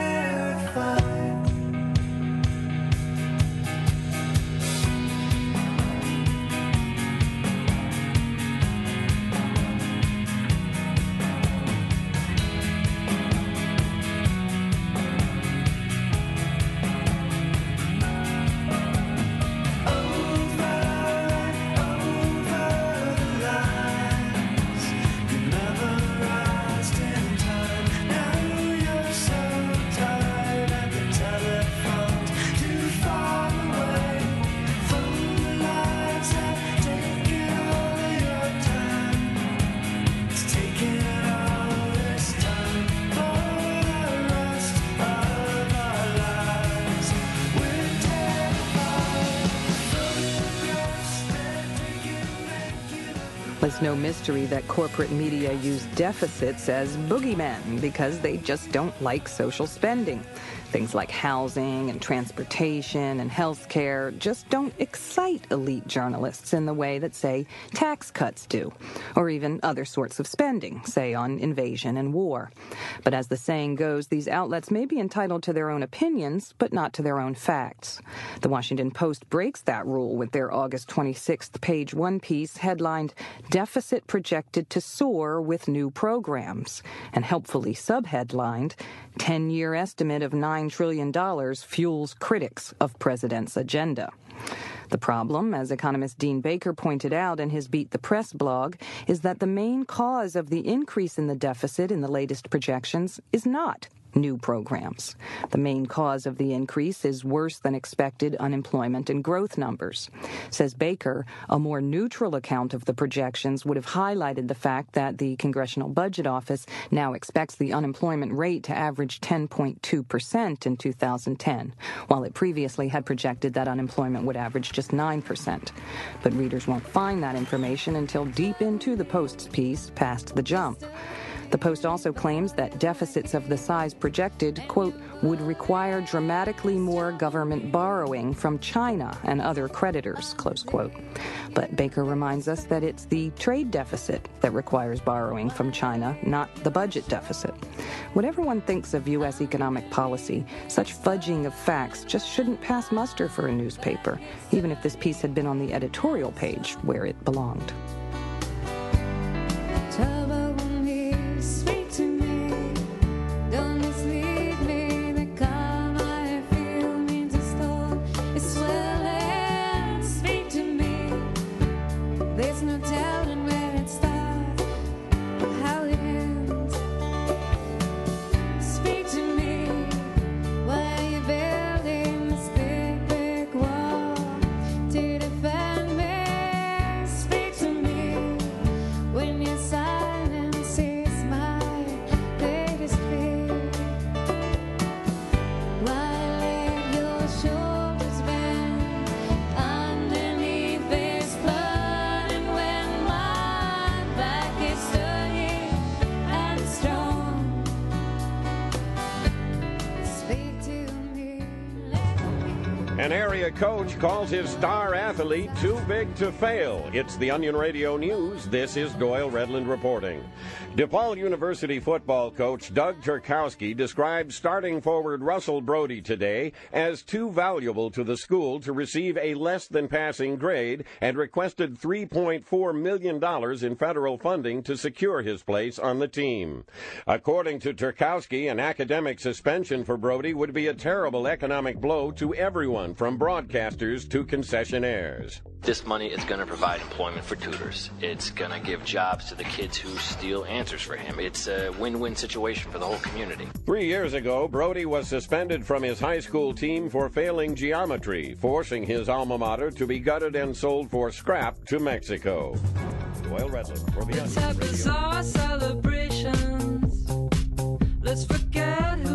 Mystery that corporate media use deficits as boogeymen because they just don't like social spending. Things like housing and transportation and health care just don't excite elite journalists in the way that, say, tax cuts do, or even other sorts of spending, say on invasion and war. But as the saying goes, these outlets may be entitled to their own opinions, but not to their own facts. The Washington Post breaks that rule with their August 26th page one piece headlined Deficit Projected to Soar with New Programs, and helpfully subheadlined 10 year estimate of $9 trillion fuels critics of President's agenda. The problem, as economist Dean Baker pointed out in his Beat the Press blog, is that the main cause of the increase in the deficit in the latest projections is not new programs. The main cause of the increase is worse than expected unemployment and growth numbers. Says Baker, a more neutral account of the projections would have highlighted the fact that the Congressional Budget Office now expects the unemployment rate to average 10.2% in 2010, while it previously had projected that unemployment would average just 9%. But readers won't find that information until deep into the Post's piece, past the jump. The Post also claims that deficits of the size projected, quote, would require dramatically more government borrowing from China and other creditors, close quote. But Baker reminds us that it's the trade deficit that requires borrowing from China, not the budget deficit. Whatever one thinks of U.S. economic policy, such fudging of facts just shouldn't pass muster for a newspaper, even if this piece had been on the editorial page where it belonged. Coach calls his star athlete too big to fail. It's the Onion Radio News. This is Doyle Redland reporting. DePaul University football coach Doug Turkowski described starting forward Russell Brody today as too valuable to the school to receive a less than passing grade and requested $3.4 million in federal funding to secure his place on the team. According to Turkowski, an academic suspension for Brody would be a terrible economic blow to everyone from broadcasters to concessionaires. This money is going to provide employment for tutors. It's going to give jobs to the kids who steal answers for him. It's a win win situation for the whole community. Three years ago, Brody was suspended from his high school team for failing geometry, forcing his alma mater to be gutted and sold for scrap to Mexico. Doyle Redland for the Let's Onion have Radio. bizarre celebrations. Let's forget who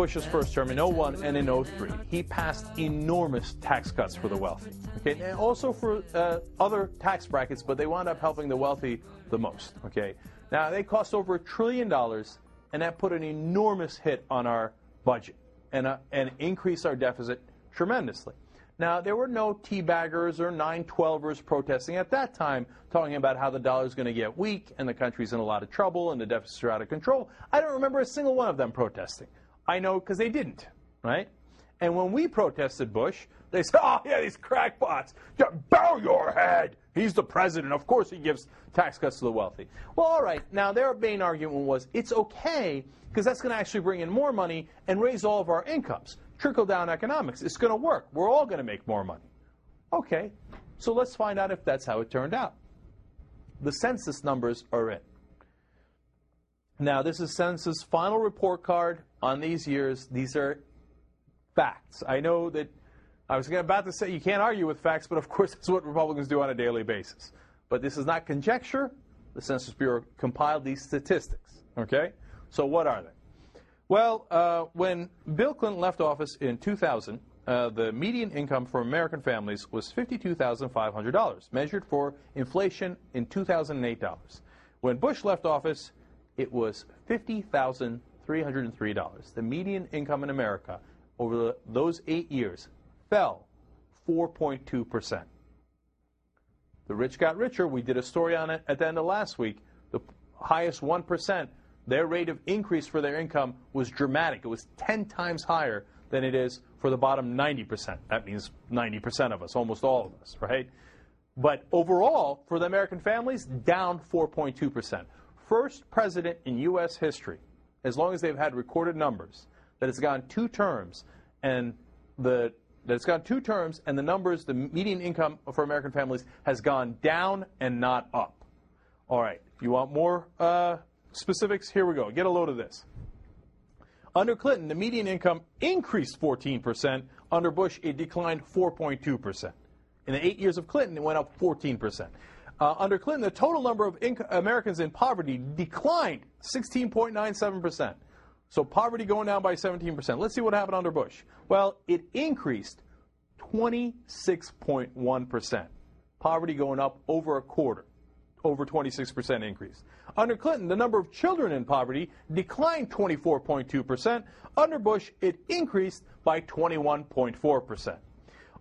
Bush's first term in 01 and in 03, he passed enormous tax cuts for the wealthy. Okay, and also for uh, other tax brackets, but they wound up helping the wealthy the most. Okay, now they cost over a trillion dollars, and that put an enormous hit on our budget and uh, and increased our deficit tremendously. Now, there were no teabaggers or 912ers protesting at that time talking about how the dollar is going to get weak and the country's in a lot of trouble and the deficits are out of control. I don't remember a single one of them protesting. I know because they didn't, right? And when we protested Bush, they said, oh, yeah, these crackpots, bow your head. He's the president. Of course he gives tax cuts to the wealthy. Well, all right. Now, their main argument was it's okay because that's going to actually bring in more money and raise all of our incomes. Trickle down economics. It's going to work. We're all going to make more money. Okay. So let's find out if that's how it turned out. The census numbers are in. Now, this is census final report card on these years. These are facts. I know that I was about to say you can't argue with facts, but of course that's what Republicans do on a daily basis. But this is not conjecture. The Census Bureau compiled these statistics. Okay? So what are they? Well, uh, when Bill Clinton left office in 2000, uh, the median income for American families was $52,500, measured for inflation in 2008 dollars. When Bush left office, it was $50,303. The median income in America over the, those eight years fell 4.2%. The rich got richer. We did a story on it at the end of last week. The highest 1%, their rate of increase for their income was dramatic. It was 10 times higher than it is for the bottom 90%. That means 90% of us, almost all of us, right? But overall, for the American families, down 4.2%. First president in U.S. history, as long as they've had recorded numbers, that has gone two terms and the that it's gone two terms and the numbers, the median income for American families has gone down and not up. All right, you want more uh, specifics? Here we go. Get a load of this. Under Clinton, the median income increased 14%. Under Bush, it declined 4.2%. In the eight years of Clinton, it went up 14%. Uh, under Clinton, the total number of inc- Americans in poverty declined 16.97%. So poverty going down by 17%. Let's see what happened under Bush. Well, it increased 26.1%. Poverty going up over a quarter, over 26% increase. Under Clinton, the number of children in poverty declined 24.2%. Under Bush, it increased by 21.4%.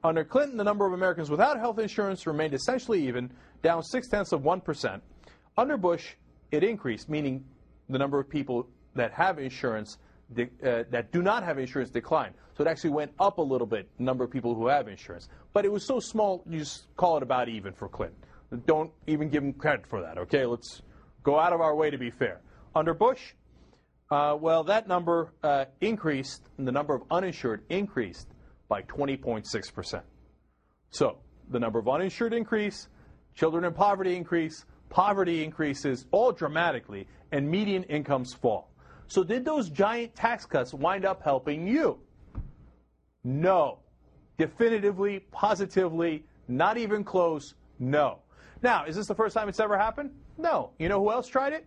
Under Clinton, the number of Americans without health insurance remained essentially even, down six tenths of 1%. Under Bush, it increased, meaning the number of people that have insurance uh, that do not have insurance declined. So it actually went up a little bit, the number of people who have insurance. But it was so small, you just call it about even for Clinton. Don't even give him credit for that, okay? Let's go out of our way to be fair. Under Bush, uh, well, that number uh, increased, and the number of uninsured increased by 20.6%. So the number of uninsured increase, children in poverty increase, poverty increases all dramatically, and median incomes fall. So did those giant tax cuts wind up helping you? No. Definitively, positively, not even close, no. Now, is this the first time it's ever happened? No. You know who else tried it?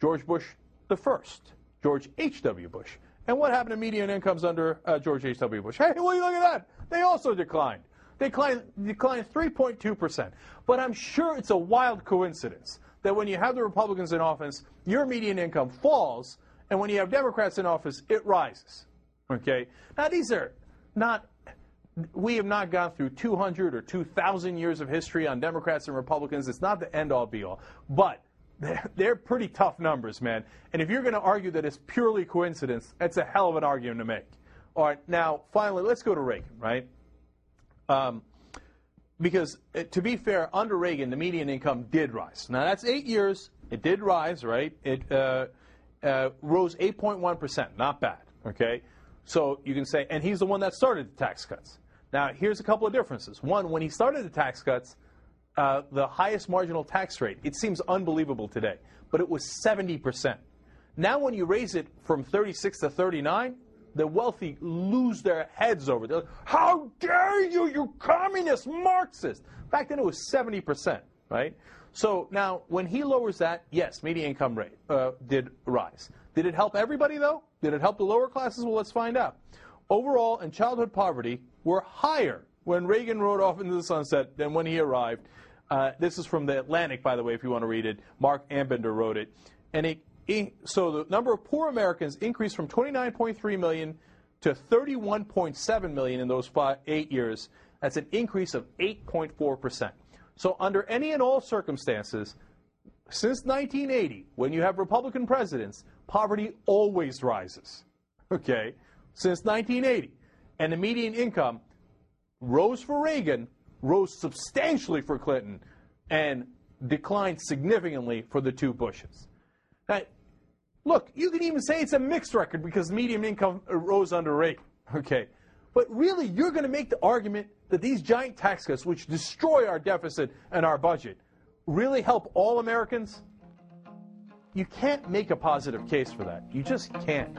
George Bush the first, George H.W. Bush. And what happened to median incomes under uh, George H.W. Bush? Hey, you look at that? They also declined. They declined, declined 3.2%. But I'm sure it's a wild coincidence that when you have the Republicans in office, your median income falls, and when you have Democrats in office, it rises. Okay? Now, these are not, we have not gone through 200 or 2,000 years of history on Democrats and Republicans. It's not the end all be all. But they're pretty tough numbers, man. And if you're going to argue that it's purely coincidence, that's a hell of an argument to make. All right, now, finally, let's go to Reagan, right? Um, because, uh, to be fair, under Reagan, the median income did rise. Now, that's eight years. It did rise, right? It uh, uh, rose 8.1%. Not bad, okay? So you can say, and he's the one that started the tax cuts. Now, here's a couple of differences. One, when he started the tax cuts, uh, the highest marginal tax rate. It seems unbelievable today, but it was 70%. Now, when you raise it from 36 to 39, the wealthy lose their heads over it. Like, How dare you, you communist Marxist? Back then, it was 70%, right? So now, when he lowers that, yes, median income rate uh, did rise. Did it help everybody, though? Did it help the lower classes? Well, let's find out. Overall, and childhood poverty were higher when Reagan rode off into the sunset than when he arrived. Uh, this is from the Atlantic, by the way, if you want to read it. Marc Ambinder wrote it. And it, it, so the number of poor Americans increased from 29.3 million to 31.7 million in those five, eight years. That's an increase of 8.4%. So under any and all circumstances, since 1980, when you have Republican presidents, poverty always rises. Okay? Since 1980. And the median income rose for Reagan, rose substantially for Clinton and declined significantly for the two Bushes. Now, look, you can even say it's a mixed record because median income rose under Reagan. Okay. But really, you're going to make the argument that these giant tax cuts, which destroy our deficit and our budget, really help all Americans? You can't make a positive case for that. You just can't.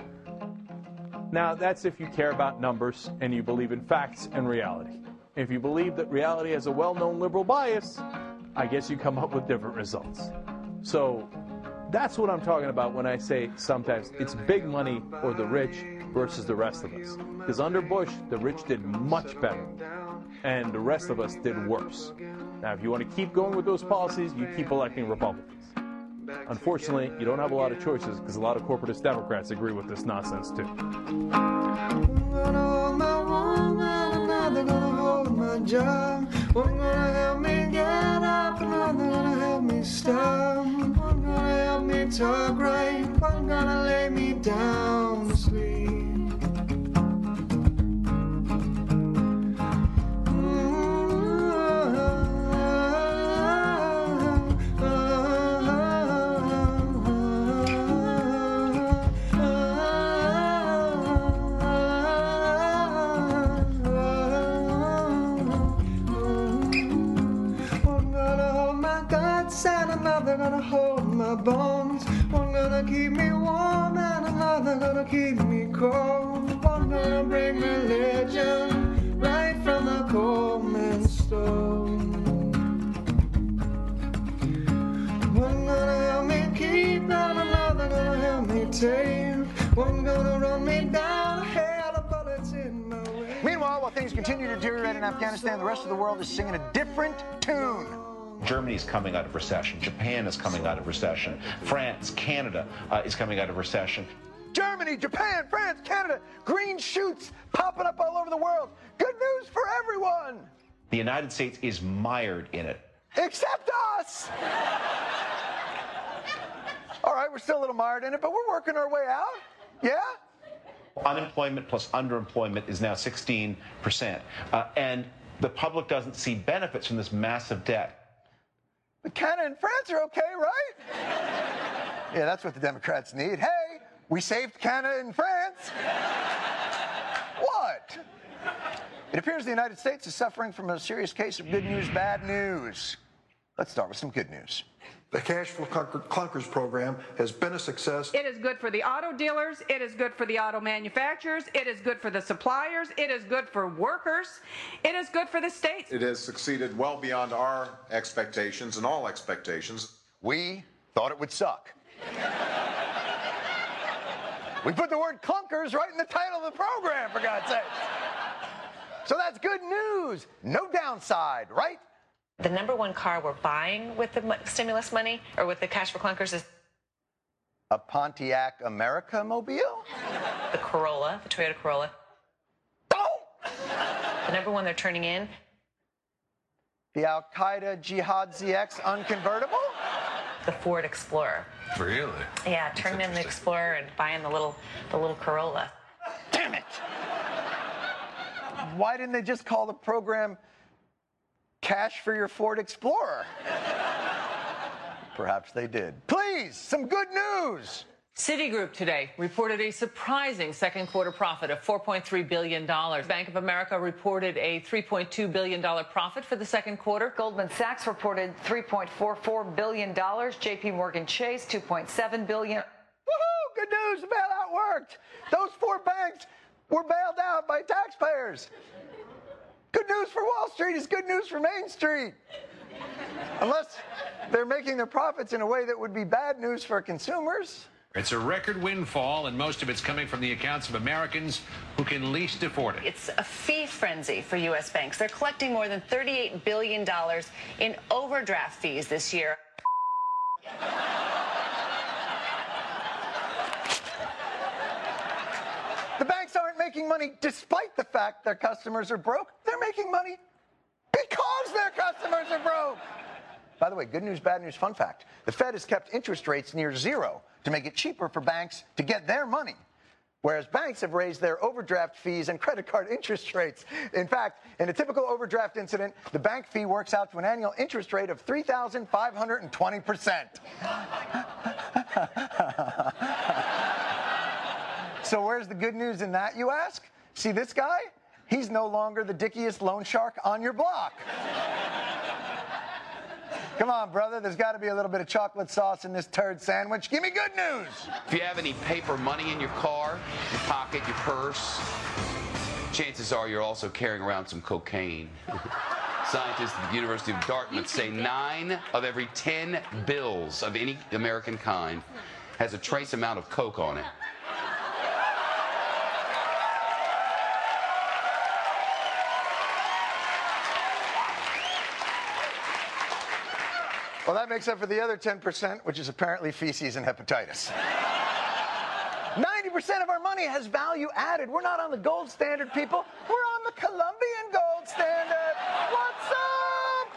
Now, that's if you care about numbers and you believe in facts and reality. If you believe that reality has a well known liberal bias, I guess you come up with different results. So that's what I'm talking about when I say sometimes it's big money or the rich versus the rest of us. Because under Bush, the rich did much better, and the rest of us did worse. Now, if you want to keep going with those policies, you keep electing Republicans. Unfortunately, you don't have a lot of choices because a lot of corporatist Democrats agree with this nonsense too job. One gonna help me get up, another gonna help me stop. One gonna help me talk right, one gonna lay me down gonna hold my bones. One gonna keep me warm and another gonna keep me cold. One gonna bring religion right from the Coleman stone. One gonna help me keep and another gonna help me take. One gonna run me down. Meanwhile, while things continue to deteriorate in Afghanistan, the rest of the world is singing a different tune. Germany's coming out of recession. Japan is coming out of recession. France, Canada uh, is coming out of recession. Germany, Japan, France, Canada, green shoots popping up all over the world. Good news for everyone, The United States is mired in it. except us. all right, we're still a little mired in it, but we're working our way out. Yeah? Unemployment plus underemployment is now 16%. Uh, and the public doesn't see benefits from this massive debt. But Canada and France are okay, right? yeah, that's what the Democrats need. Hey, we saved Canada and France. what? It appears the United States is suffering from a serious case of good news, bad news. Let's start with some good news. The Cash for Clunkers program has been a success. It is good for the auto dealers. It is good for the auto manufacturers. It is good for the suppliers. It is good for workers. It is good for the states. It has succeeded well beyond our expectations and all expectations. We thought it would suck. we put the word clunkers right in the title of the program, for God's sake. So that's good news. No downside, right? The number one car we're buying with the stimulus money or with the cash for clunkers is A Pontiac America mobile? the Corolla, the Toyota Corolla. Oh! The number one they're turning in, The Al Qaeda Jihad ZX unconvertible? the Ford Explorer. Really? Yeah, turning in the Explorer and buying the little the little Corolla. Damn it! Why didn't they just call the program Cash for Your Ford Explorer? Perhaps they did. Please, some good news! Citigroup today reported a surprising second quarter profit of $4.3 billion. Bank of America reported a $3.2 billion profit for the second quarter. Goldman Sachs reported $3.44 billion. JP Morgan Chase, 2.7 billion. Woohoo! Good news, the bailout worked. Those four banks were bailed out by taxpayers. Good news for Wall Street is good news for Main Street. Unless they're making their profits in a way that would be bad news for consumers. It's a record windfall, and most of it's coming from the accounts of Americans who can least afford it. It's a fee frenzy for U.S. banks. They're collecting more than $38 billion in overdraft fees this year. The banks aren't making money despite the fact their customers are broke. They're making money because their customers are broke. By the way, good news, bad news, fun fact. The Fed has kept interest rates near zero to make it cheaper for banks to get their money. Whereas banks have raised their overdraft fees and credit card interest rates. In fact, in a typical overdraft incident, the bank fee works out to an annual interest rate of 3,520%. So where's the good news in that, you ask? See this guy? He's no longer the dickiest loan shark on your block. Come on, brother. There's got to be a little bit of chocolate sauce in this turd sandwich. Give me good news. If you have any paper money in your car, your pocket, your purse, chances are you're also carrying around some cocaine. Scientists at the University of Dartmouth say nine of every ten bills of any American kind has a trace amount of coke on it. Well, that makes up for the other 10%, which is apparently feces and hepatitis. 90% of our money has value added. We're not on the gold standard, people. We're on the Colombian gold standard. What's up?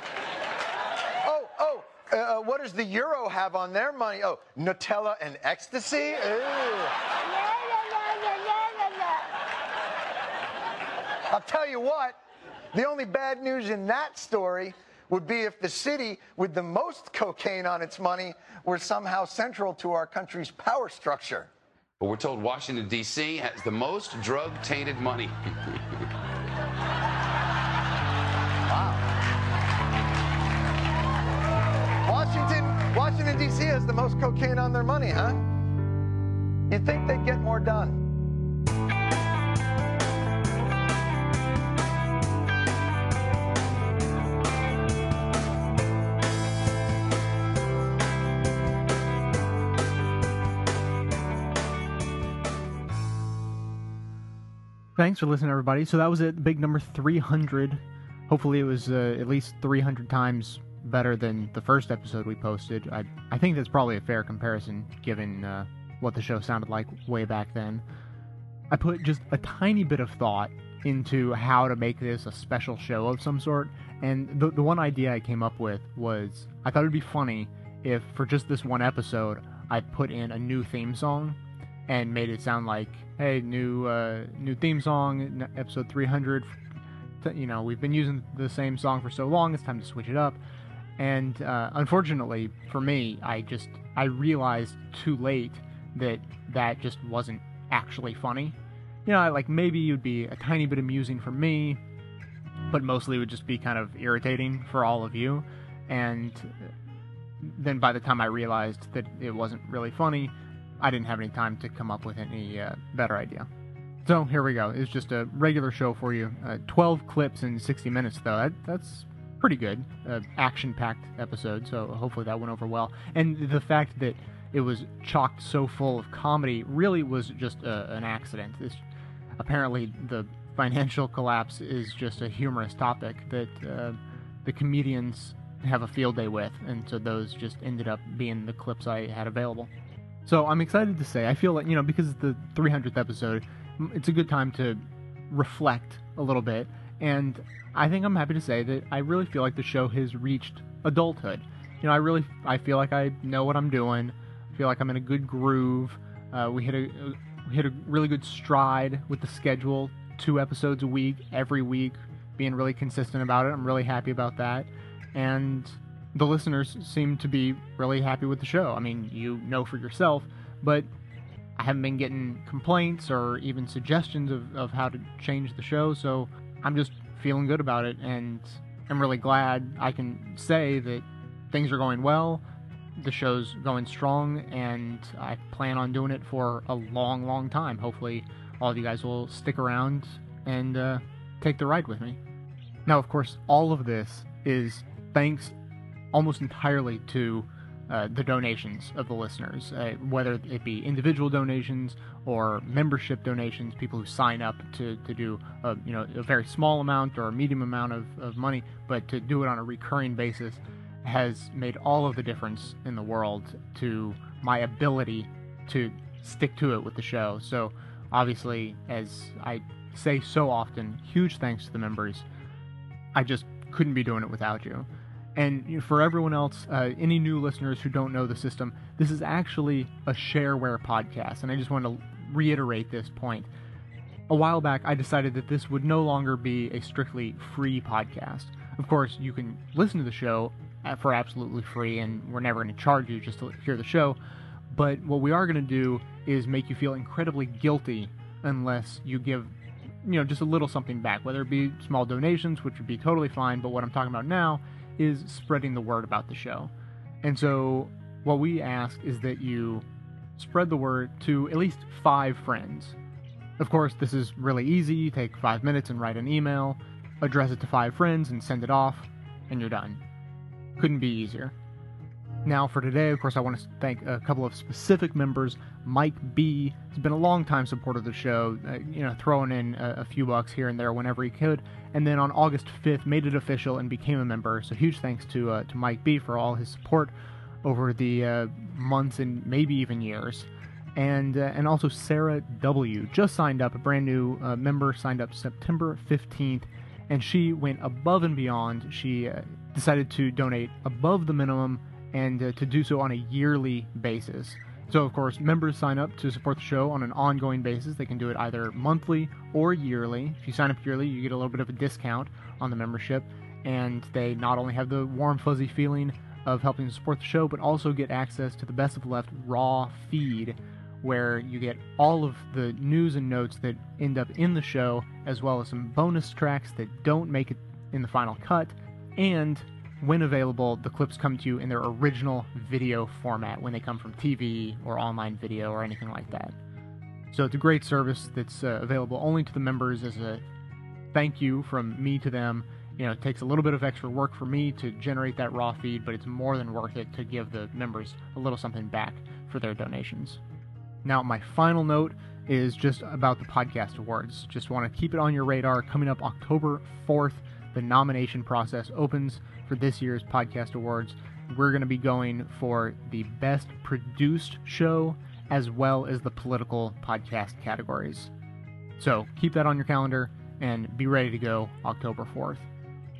Oh, oh, uh, uh, what does the euro have on their money? Oh, Nutella and ecstasy? Ew. I'll tell you what, the only bad news in that story would be if the city with the most cocaine on its money were somehow central to our country's power structure. But we're told Washington, D.C. has the most drug tainted money. Wow. Washington, Washington, D.C. has the most cocaine on their money, huh? You'd think they'd get more done. Thanks for listening, everybody. So that was it, big number 300. Hopefully, it was uh, at least 300 times better than the first episode we posted. I, I think that's probably a fair comparison given uh, what the show sounded like way back then. I put just a tiny bit of thought into how to make this a special show of some sort, and the, the one idea I came up with was I thought it'd be funny if, for just this one episode, I put in a new theme song and made it sound like, hey, new uh, new theme song, episode 300. You know, we've been using the same song for so long; it's time to switch it up. And uh, unfortunately for me, I just I realized too late that that just wasn't actually funny. You know, like maybe it would be a tiny bit amusing for me, but mostly it would just be kind of irritating for all of you. And then by the time I realized that it wasn't really funny, I didn't have any time to come up with any uh, better idea. So here we go. It's just a regular show for you. Uh, 12 clips in 60 minutes, though. That, that's pretty good. Uh, Action packed episode, so hopefully that went over well. And the fact that it was chocked so full of comedy really was just uh, an accident. This, apparently, the financial collapse is just a humorous topic that uh, the comedians have a field day with, and so those just ended up being the clips I had available. So I'm excited to say, I feel like, you know, because it's the 300th episode, it's a good time to reflect a little bit. And I think I'm happy to say that I really feel like the show has reached adulthood. You know, I really, I feel like I know what I'm doing. I feel like I'm in a good groove. Uh, we hit a, we hit a really good stride with the schedule, two episodes a week, every week, being really consistent about it. I'm really happy about that. And the listeners seem to be really happy with the show. I mean, you know for yourself, but I haven't been getting complaints or even suggestions of, of how to change the show, so I'm just feeling good about it, and I'm really glad I can say that things are going well, the show's going strong, and I plan on doing it for a long, long time. Hopefully, all of you guys will stick around and uh, take the ride with me. Now, of course, all of this is thanks almost entirely to uh, the donations of the listeners, uh, whether it be individual donations or membership donations, people who sign up to, to do a, you know a very small amount or a medium amount of, of money, but to do it on a recurring basis has made all of the difference in the world to my ability to stick to it with the show. So obviously, as I say so often, huge thanks to the members. I just couldn't be doing it without you. And for everyone else, uh, any new listeners who don't know the system, this is actually a shareware podcast. And I just want to reiterate this point. A while back, I decided that this would no longer be a strictly free podcast. Of course, you can listen to the show for absolutely free, and we're never going to charge you just to hear the show. But what we are going to do is make you feel incredibly guilty unless you give, you know, just a little something back, whether it be small donations, which would be totally fine. But what I'm talking about now is spreading the word about the show. And so, what we ask is that you spread the word to at least five friends. Of course, this is really easy. You take five minutes and write an email, address it to five friends, and send it off, and you're done. Couldn't be easier. Now, for today, of course, I want to thank a couple of specific members. Mike B has been a long time supporter of the show, uh, you know, throwing in a, a, few bucks here and there whenever he could. And then on August 5th, made it official and became a member. So huge thanks to uh, to Mike B for all his support over the uh, months and maybe even years. And uh, and also Sarah W just signed up, a brand new uh, member, signed up September 15th, and she went above and beyond. She uh, decided to donate above the minimum and uh, to do so on a yearly basis. So, of course, members sign up to support the show on an ongoing basis. They can do it either monthly or yearly. If you sign up yearly, you get a little bit of a discount on the membership, and they not only have the warm, fuzzy feeling of helping to support the show, but also get access to the Best of Left raw feed, where you get all of the news and notes that end up in the show, as well as some bonus tracks that don't make it in the final cut, and when available, the clips come to you in their original video format when they come from TV or online video or anything like that. So it's a great service that's uh, available only to the members as a thank you from me to them. You know, it takes a little bit of extra work for me to generate that raw feed, but it's more than worth it to give the members a little something back for their donations. Now, my final note is just about the podcast awards. Just want to keep it on your radar. Coming up October 4th, the nomination process opens for this year's podcast awards. We're going to be going for the best produced show as well as the political podcast categories. So keep that on your calendar and be ready to go October 4th.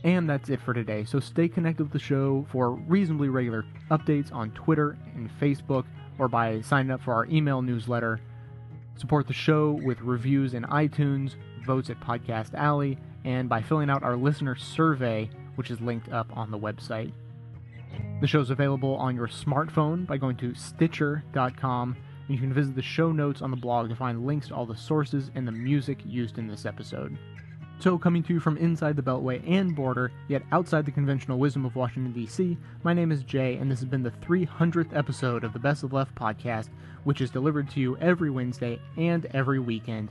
And that's it for today. So stay connected with the show for reasonably regular updates on Twitter and Facebook or by signing up for our email newsletter. Support the show with reviews in iTunes, votes at Podcast Alley, and by filling out our listener survey which is linked up on the website. The show is available on your smartphone by going to Stitcher.com, and you can visit the show notes on the blog to find links to all the sources and the music used in this episode. So, coming to you from inside the Beltway and border, yet outside the conventional wisdom of Washington, D.C., my name is Jay, and this has been the 300th episode of the Best of Left podcast, which is delivered to you every Wednesday and every weekend,